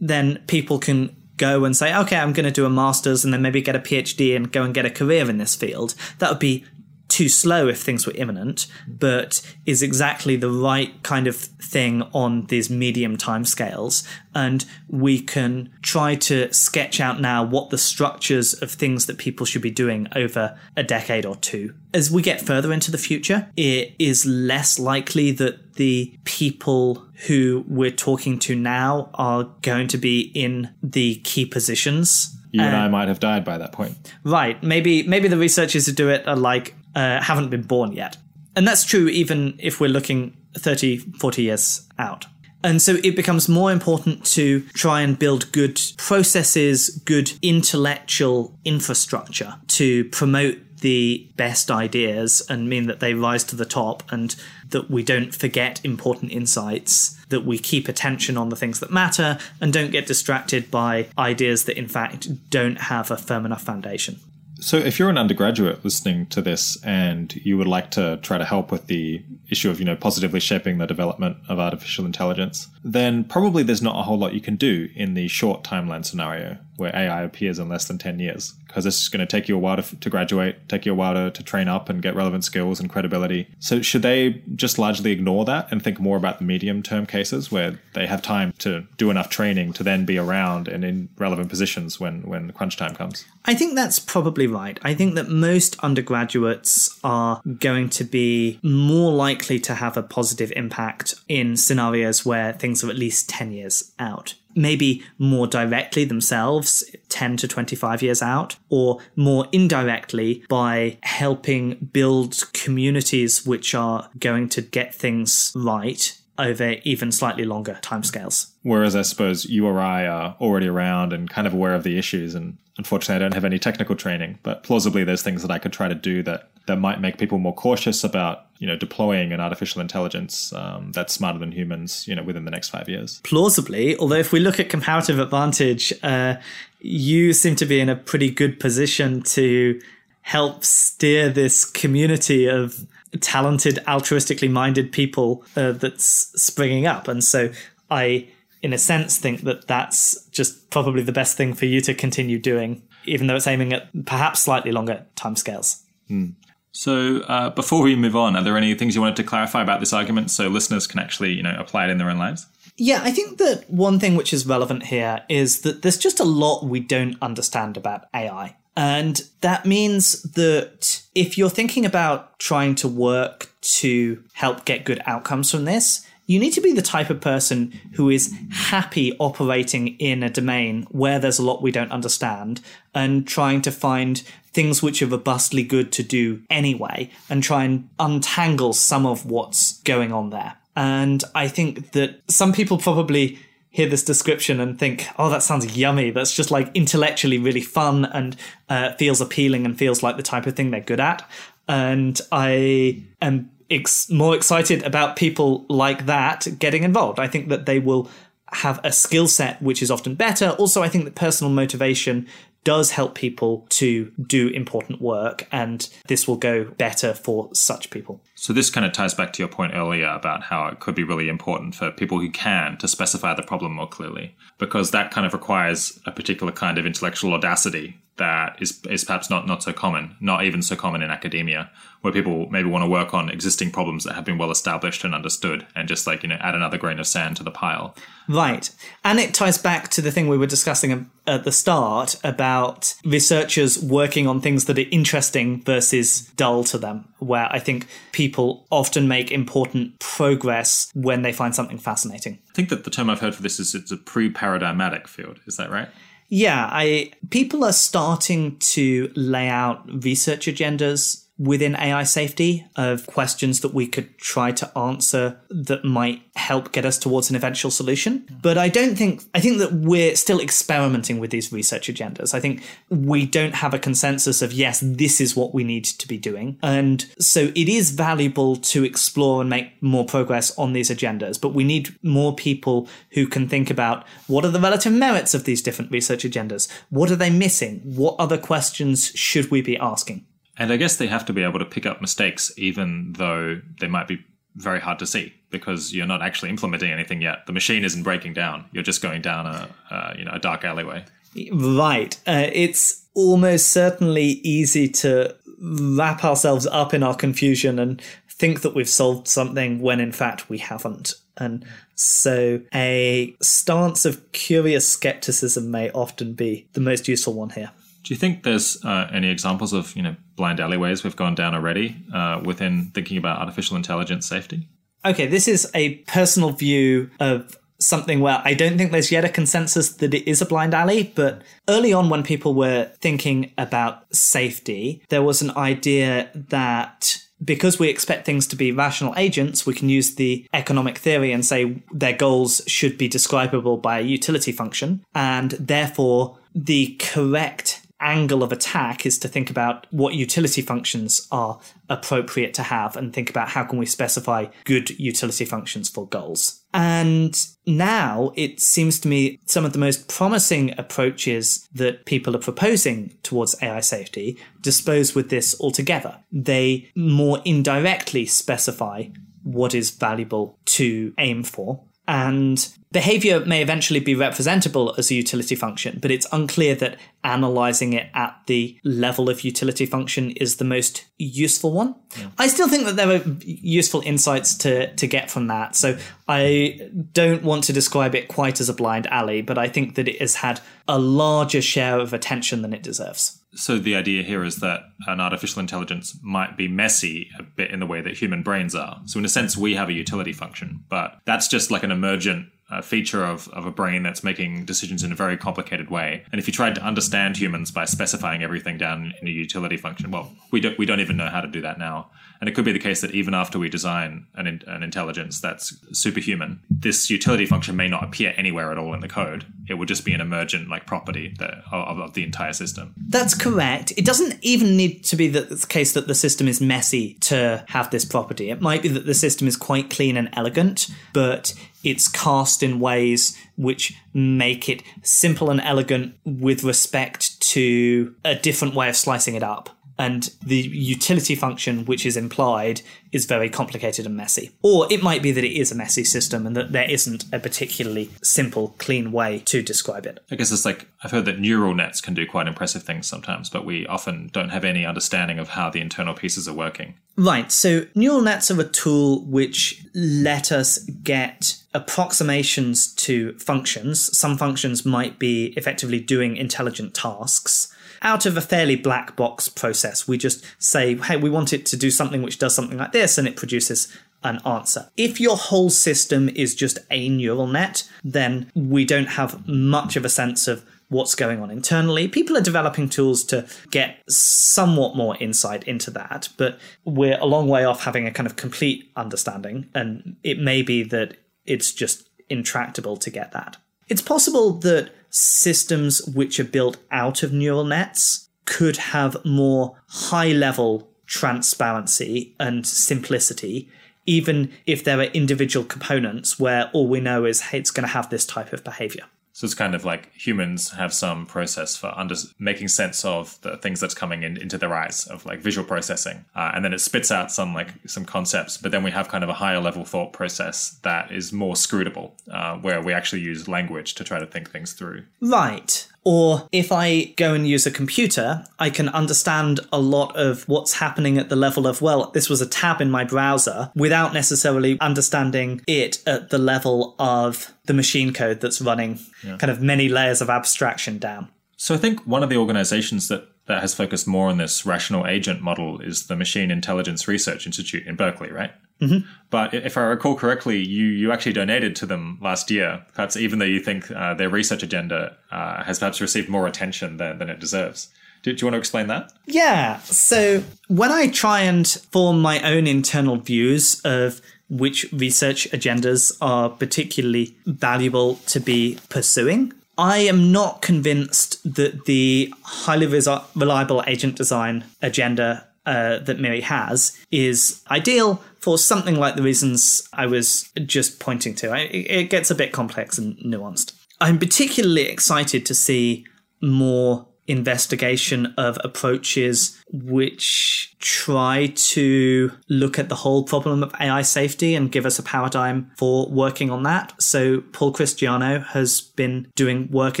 then people can go and say, okay, I'm going to do a master's and then maybe get a PhD and go and get a career in this field. That would be too slow if things were imminent, but is exactly the right kind of thing on these medium time scales. And we can try to sketch out now what the structures of things that people should be doing over a decade or two. As we get further into the future, it is less likely that the people who we're talking to now are going to be in the key positions you and I might have died by that point. Right. Maybe maybe the researchers who do it are like uh, haven't been born yet. And that's true even if we're looking 30, 40 years out. And so it becomes more important to try and build good processes, good intellectual infrastructure to promote the best ideas and mean that they rise to the top and that we don't forget important insights, that we keep attention on the things that matter and don't get distracted by ideas that in fact don't have a firm enough foundation. So, if you're an undergraduate listening to this and you would like to try to help with the issue of, you know, positively shaping the development of artificial intelligence, then probably there's not a whole lot you can do in the short timeline scenario where AI appears in less than 10 years because it's going to take you a while to, to graduate, take you a while to, to train up and get relevant skills and credibility. So should they just largely ignore that and think more about the medium term cases where they have time to do enough training to then be around and in relevant positions when, when crunch time comes? I think that's probably right. I think that most undergraduates are going to be more likely to have a positive impact in scenarios where things are at least 10 years out maybe more directly themselves 10 to 25 years out or more indirectly by helping build communities which are going to get things right over even slightly longer timescales. Whereas I suppose you or I are already around and kind of aware of the issues and unfortunately I don't have any technical training, but plausibly there's things that I could try to do that that might make people more cautious about you know deploying an artificial intelligence um, that's smarter than humans you know within the next five years plausibly although if we look at comparative advantage uh, you seem to be in a pretty good position to help steer this community of talented altruistically minded people uh, that's springing up and so i in a sense think that that's just probably the best thing for you to continue doing even though it's aiming at perhaps slightly longer timescales mm. So, uh, before we move on, are there any things you wanted to clarify about this argument so listeners can actually, you know, apply it in their own lives? Yeah, I think that one thing which is relevant here is that there's just a lot we don't understand about AI. And that means that if you're thinking about trying to work to help get good outcomes from this, you need to be the type of person who is happy operating in a domain where there's a lot we don't understand and trying to find things which are robustly good to do anyway and try and untangle some of what's going on there. And I think that some people probably hear this description and think, oh, that sounds yummy. That's just like intellectually really fun and uh, feels appealing and feels like the type of thing they're good at. And I am ex- more excited about people like that getting involved. I think that they will have a skill set which is often better. Also, I think that personal motivation does help people to do important work, and this will go better for such people. So, this kind of ties back to your point earlier about how it could be really important for people who can to specify the problem more clearly, because that kind of requires a particular kind of intellectual audacity that is is perhaps not not so common, not even so common in academia, where people maybe want to work on existing problems that have been well established and understood, and just like you know add another grain of sand to the pile. Right. And it ties back to the thing we were discussing at the start about researchers working on things that are interesting versus dull to them, where I think people often make important progress when they find something fascinating. I think that the term I've heard for this is it's a pre-paradigmatic field. Is that right? Yeah, I people are starting to lay out research agendas within AI safety of questions that we could try to answer that might help get us towards an eventual solution. But I don't think, I think that we're still experimenting with these research agendas. I think we don't have a consensus of, yes, this is what we need to be doing. And so it is valuable to explore and make more progress on these agendas, but we need more people who can think about what are the relative merits of these different research agendas? What are they missing? What other questions should we be asking? And I guess they have to be able to pick up mistakes, even though they might be very hard to see because you're not actually implementing anything yet. The machine isn't breaking down. You're just going down a, uh, you know a dark alleyway. Right. Uh, it's almost certainly easy to wrap ourselves up in our confusion and think that we've solved something when in fact we haven't. And so a stance of curious skepticism may often be the most useful one here. Do you think there's uh, any examples of you know blind alleyways we've gone down already uh, within thinking about artificial intelligence safety? Okay, this is a personal view of something where I don't think there's yet a consensus that it is a blind alley, but early on when people were thinking about safety, there was an idea that because we expect things to be rational agents, we can use the economic theory and say their goals should be describable by a utility function, and therefore the correct angle of attack is to think about what utility functions are appropriate to have and think about how can we specify good utility functions for goals. And now it seems to me some of the most promising approaches that people are proposing towards AI safety dispose with this altogether. They more indirectly specify what is valuable to aim for and behavior may eventually be representable as a utility function, but it's unclear that analyzing it at the level of utility function is the most useful one. Yeah. I still think that there are useful insights to, to get from that. So I don't want to describe it quite as a blind alley, but I think that it has had a larger share of attention than it deserves so the idea here is that an artificial intelligence might be messy a bit in the way that human brains are. So in a sense, we have a utility function, but that's just like an emergent uh, feature of, of a brain that's making decisions in a very complicated way. And if you tried to understand humans by specifying everything down in a utility function, well, we don't we don't even know how to do that now. And it could be the case that even after we design an, an intelligence that's superhuman, this utility function may not appear anywhere at all in the code. It would just be an emergent like property that, of, of the entire system. That's correct. It doesn't even need to be the case that the system is messy to have this property. It might be that the system is quite clean and elegant, but it's cast in ways which make it simple and elegant with respect to a different way of slicing it up and the utility function which is implied is very complicated and messy. Or it might be that it is a messy system and that there isn't a particularly simple, clean way to describe it. I guess it's like I've heard that neural nets can do quite impressive things sometimes, but we often don't have any understanding of how the internal pieces are working. Right, so neural nets are a tool which let us get approximations to functions. Some functions might be effectively doing intelligent tasks out of a fairly black box process. We just say, hey, we want it to do something which does something like this, and it produces an answer. If your whole system is just a neural net, then we don't have much of a sense of what's going on internally. People are developing tools to get somewhat more insight into that, but we're a long way off having a kind of complete understanding, and it may be that it's just intractable to get that. It's possible that systems which are built out of neural nets could have more high level transparency and simplicity, even if there are individual components where all we know is hey, it's going to have this type of behavior. So it's kind of like humans have some process for under making sense of the things that's coming in, into their eyes of like visual processing, uh, and then it spits out some like some concepts. But then we have kind of a higher level thought process that is more scrutable, uh, where we actually use language to try to think things through. Right. Or if I go and use a computer, I can understand a lot of what's happening at the level of, well, this was a tab in my browser without necessarily understanding it at the level of the machine code that's running kind of many layers of abstraction down. So I think one of the organizations that that has focused more on this rational agent model is the Machine Intelligence Research Institute in Berkeley, right? Mm-hmm. But if I recall correctly, you you actually donated to them last year, perhaps even though you think uh, their research agenda uh, has perhaps received more attention than, than it deserves. Do, do you want to explain that? Yeah. So when I try and form my own internal views of which research agendas are particularly valuable to be pursuing, I am not convinced that the highly reliable agent design agenda uh, that MIRI has is ideal for something like the reasons I was just pointing to. I, it gets a bit complex and nuanced. I'm particularly excited to see more investigation of approaches which try to look at the whole problem of AI safety and give us a paradigm for working on that. So Paul Christiano has been doing work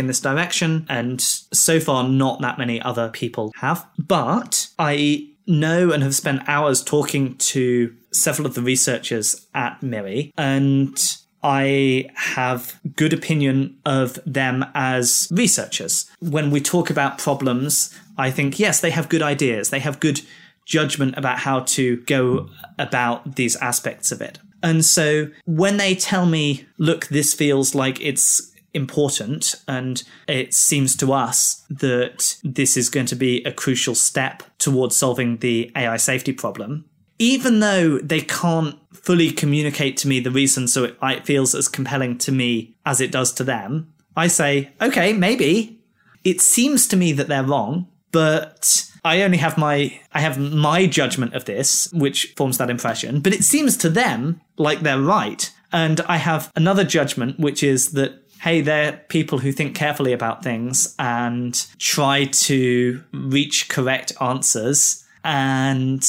in this direction and so far not that many other people have. But I know and have spent hours talking to several of the researchers at MIRI and I have good opinion of them as researchers. When we talk about problems, I think, yes, they have good ideas. They have good judgment about how to go about these aspects of it. And so when they tell me, look, this feels like it's important and it seems to us that this is going to be a crucial step towards solving the AI safety problem, even though they can't fully communicate to me the reason so it, it feels as compelling to me as it does to them, I say, okay, maybe. It seems to me that they're wrong, but I only have my I have my judgment of this, which forms that impression. But it seems to them like they're right. And I have another judgment, which is that hey, they're people who think carefully about things and try to reach correct answers. And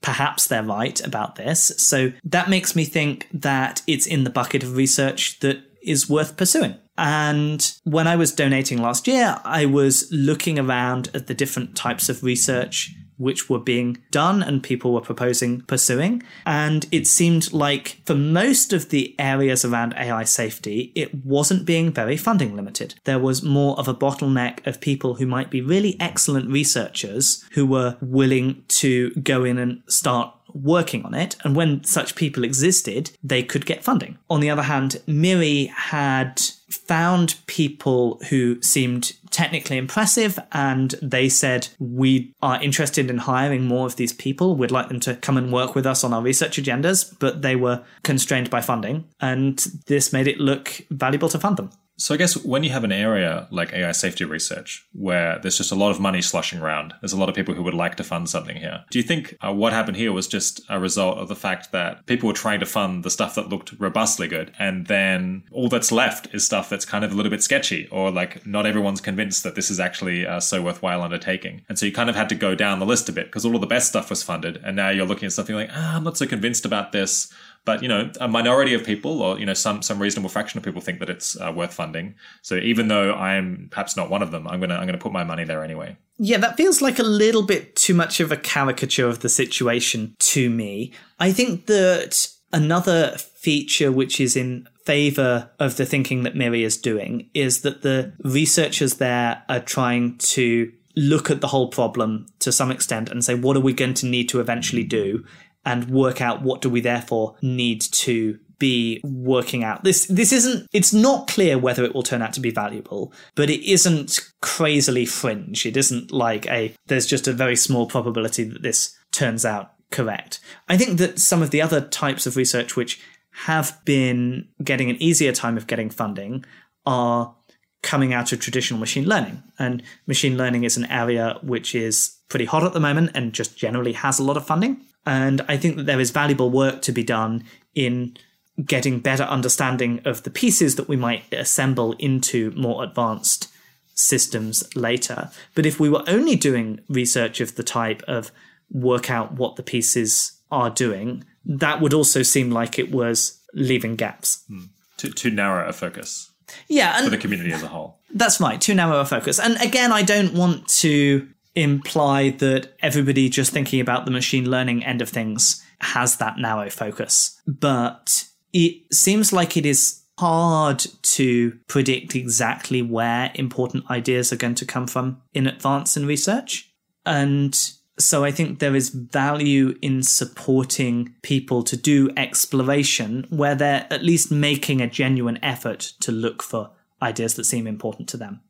perhaps they're right about this. So that makes me think that it's in the bucket of research that is worth pursuing. And when I was donating last year, I was looking around at the different types of research which were being done and people were proposing pursuing. And it seemed like for most of the areas around AI safety, it wasn't being very funding limited. There was more of a bottleneck of people who might be really excellent researchers who were willing to go in and start working on it. And when such people existed, they could get funding. On the other hand, Miri had found people who seemed technically impressive and they said we are interested in hiring more of these people. We'd like them to come and work with us on our research agendas. But they were constrained by funding and this made it look valuable to fund them So I guess when you have an area like AI safety research, where there's just a lot of money sloshing around, there's a lot of people who would like to fund something here. Do you think uh, what happened here was just a result of the fact that people were trying to fund the stuff that looked robustly good, and then all that's left is stuff that's kind of a little bit sketchy, or like not everyone's convinced that this is actually uh, so worthwhile undertaking, and so you kind of had to go down the list a bit because all of the best stuff was funded, and now you're looking at something like, ah, I'm not so convinced about this but you know a minority of people or you know some some reasonable fraction of people think that it's uh, worth funding so even though i am perhaps not one of them i'm gonna i'm gonna put my money there anyway Yeah, that feels like a little bit too much of a caricature of the situation to me. I think that another feature which is in favor of the thinking that Miri is doing is that the researchers there are trying to look at the whole problem to some extent and say, what are we going to need to eventually do? And work out what do we therefore need to be working out. This this isn't it's not clear whether it will turn out to be valuable, but it isn't crazily fringe. It isn't like a there's just a very small probability that this turns out correct. I think that some of the other types of research which have been getting an easier time of getting funding are coming out of traditional machine learning. And machine learning is an area which is pretty hot at the moment and just generally has a lot of funding. And I think that there is valuable work to be done in getting better understanding of the pieces that we might assemble into more advanced systems later. But if we were only doing research of the type of work out what the pieces are doing, that would also seem like it was leaving gaps. Hmm. too, too narrow a focus Yeah, And for the community as a whole That's right, too narrow a focus. And again, I don't want to imply that everybody just thinking about the machine learning end of things has that narrow focus. But it seems like it is hard to predict exactly where important ideas are going to come from in advance in research. And so I think there is value in supporting people to do exploration where they're at least making a genuine effort to look for ideas that seem important to them.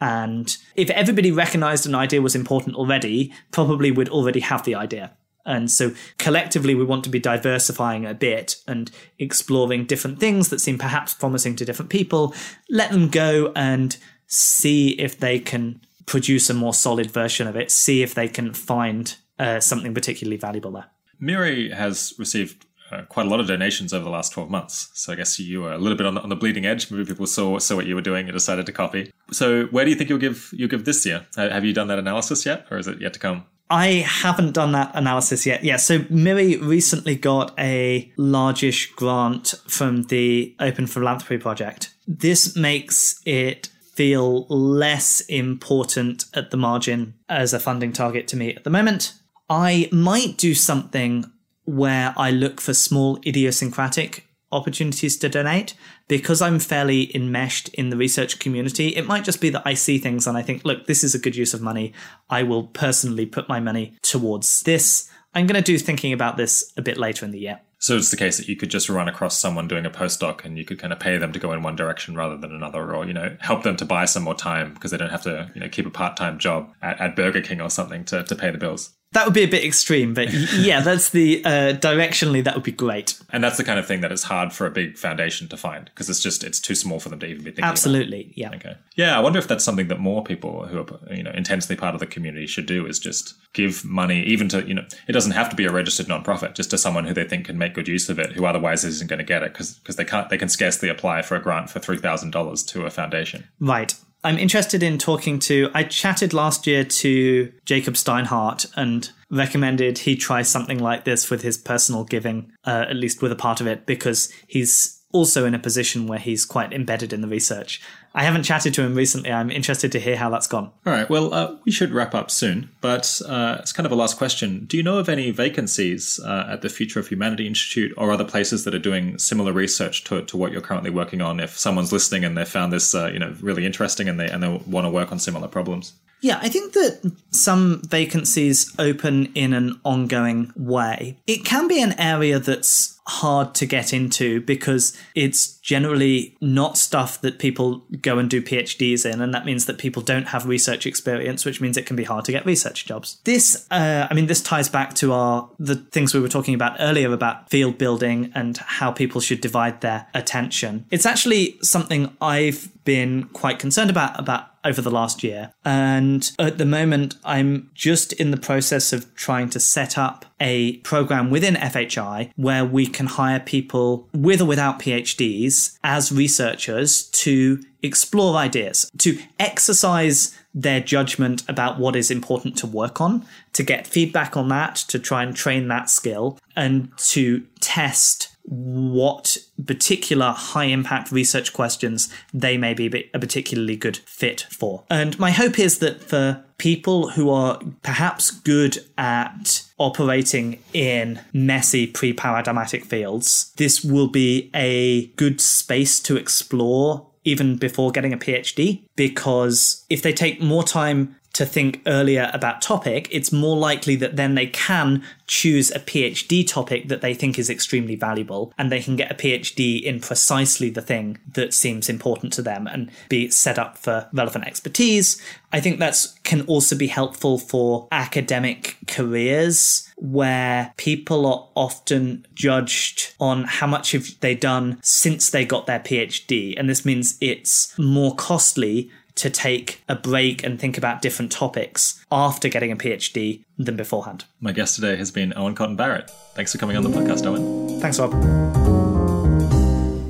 And if everybody recognized an idea was important already, probably we'd already have the idea. And so collectively, we want to be diversifying a bit and exploring different things that seem perhaps promising to different people. Let them go and see if they can produce a more solid version of it, see if they can find uh, something particularly valuable there. Miri has received uh, quite a lot of donations over the last 12 months. So I guess you were a little bit on the, on the bleeding edge. Maybe people saw saw what you were doing and decided to copy. So where do you think you'll give you'll give this year? Have you done that analysis yet, or is it yet to come? I haven't done that analysis yet. Yeah, so Miri recently got a largish grant from the Open Philanthropy Project. This makes it feel less important at the margin as a funding target to me at the moment. I might do something where I look for small idiosyncratic opportunities to donate because I'm fairly enmeshed in the research community. It might just be that I see things and I think, look, this is a good use of money. I will personally put my money towards this. I'm going to do thinking about this a bit later in the year. So it's the case that you could just run across someone doing a postdoc and you could kind of pay them to go in one direction rather than another, or you know, help them to buy some more time because they don't have to, you know, keep a part-time job at, at Burger King or something to, to pay the bills. That would be a bit extreme, but yeah, that's the uh, directionally that would be great. And that's the kind of thing that is hard for a big foundation to find because it's just it's too small for them to even be thinking. Absolutely, about. yeah. Okay, yeah. I wonder if that's something that more people who are you know intensely part of the community should do is just give money, even to you know, it doesn't have to be a registered nonprofit, just to someone who they think can make good use of it, who otherwise isn't going to get it because because they can't they can scarcely apply for a grant for three thousand dollars to a foundation. Right. I'm interested in talking to. I chatted last year to Jacob Steinhardt and recommended he try something like this with his personal giving, uh, at least with a part of it, because he's also in a position where he's quite embedded in the research. I haven't chatted to him recently. I'm interested to hear how that's gone. All right. Well, uh, we should wrap up soon, but uh, it's kind of a last question. Do you know of any vacancies uh, at the Future of Humanity Institute or other places that are doing similar research to, to what you're currently working on? If someone's listening and they found this, uh, you know, really interesting and they and they want to work on similar problems. Yeah, I think that some vacancies open in an ongoing way. It can be an area that's hard to get into because it's generally not stuff that people go and do PhDs in, and that means that people don't have research experience, which means it can be hard to get research jobs. This, uh, I mean, this ties back to our the things we were talking about earlier about field building and how people should divide their attention. It's actually something I've been quite concerned about about over the last year. And at the moment, I'm just in the process of trying to set up a program within FHI where we can hire people with or without PhDs as researchers to explore ideas, to exercise their judgment about what is important to work on, to get feedback on that, to try and train that skill, and to test what particular high impact research questions they may be a particularly good fit for. And my hope is that for people who are perhaps good at operating in messy pre paradigmatic fields, this will be a good space to explore even before getting a PhD because if they take more time to think earlier about topic, it's more likely that then they can choose a PhD topic that they think is extremely valuable and they can get a PhD in precisely the thing that seems important to them and be set up for relevant expertise. I think that can also be helpful for academic careers where people are often judged on how much have they done since they got their PhD. And this means it's more costly to take a break and think about different topics after getting a PhD than beforehand. My guest today has been Owen Cotton Barratt. Thanks for coming on the podcast, Owen. Thanks, Rob.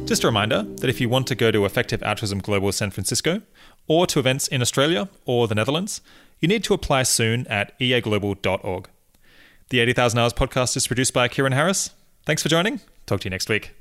Just a reminder that if you want to go to Effective Altruism Global San Francisco or to events in Australia or the Netherlands, you need to apply soon at eaglobal.org. The 80,000 Hours podcast is produced by Keiran Harris. Thanks for joining. Talk to you next week.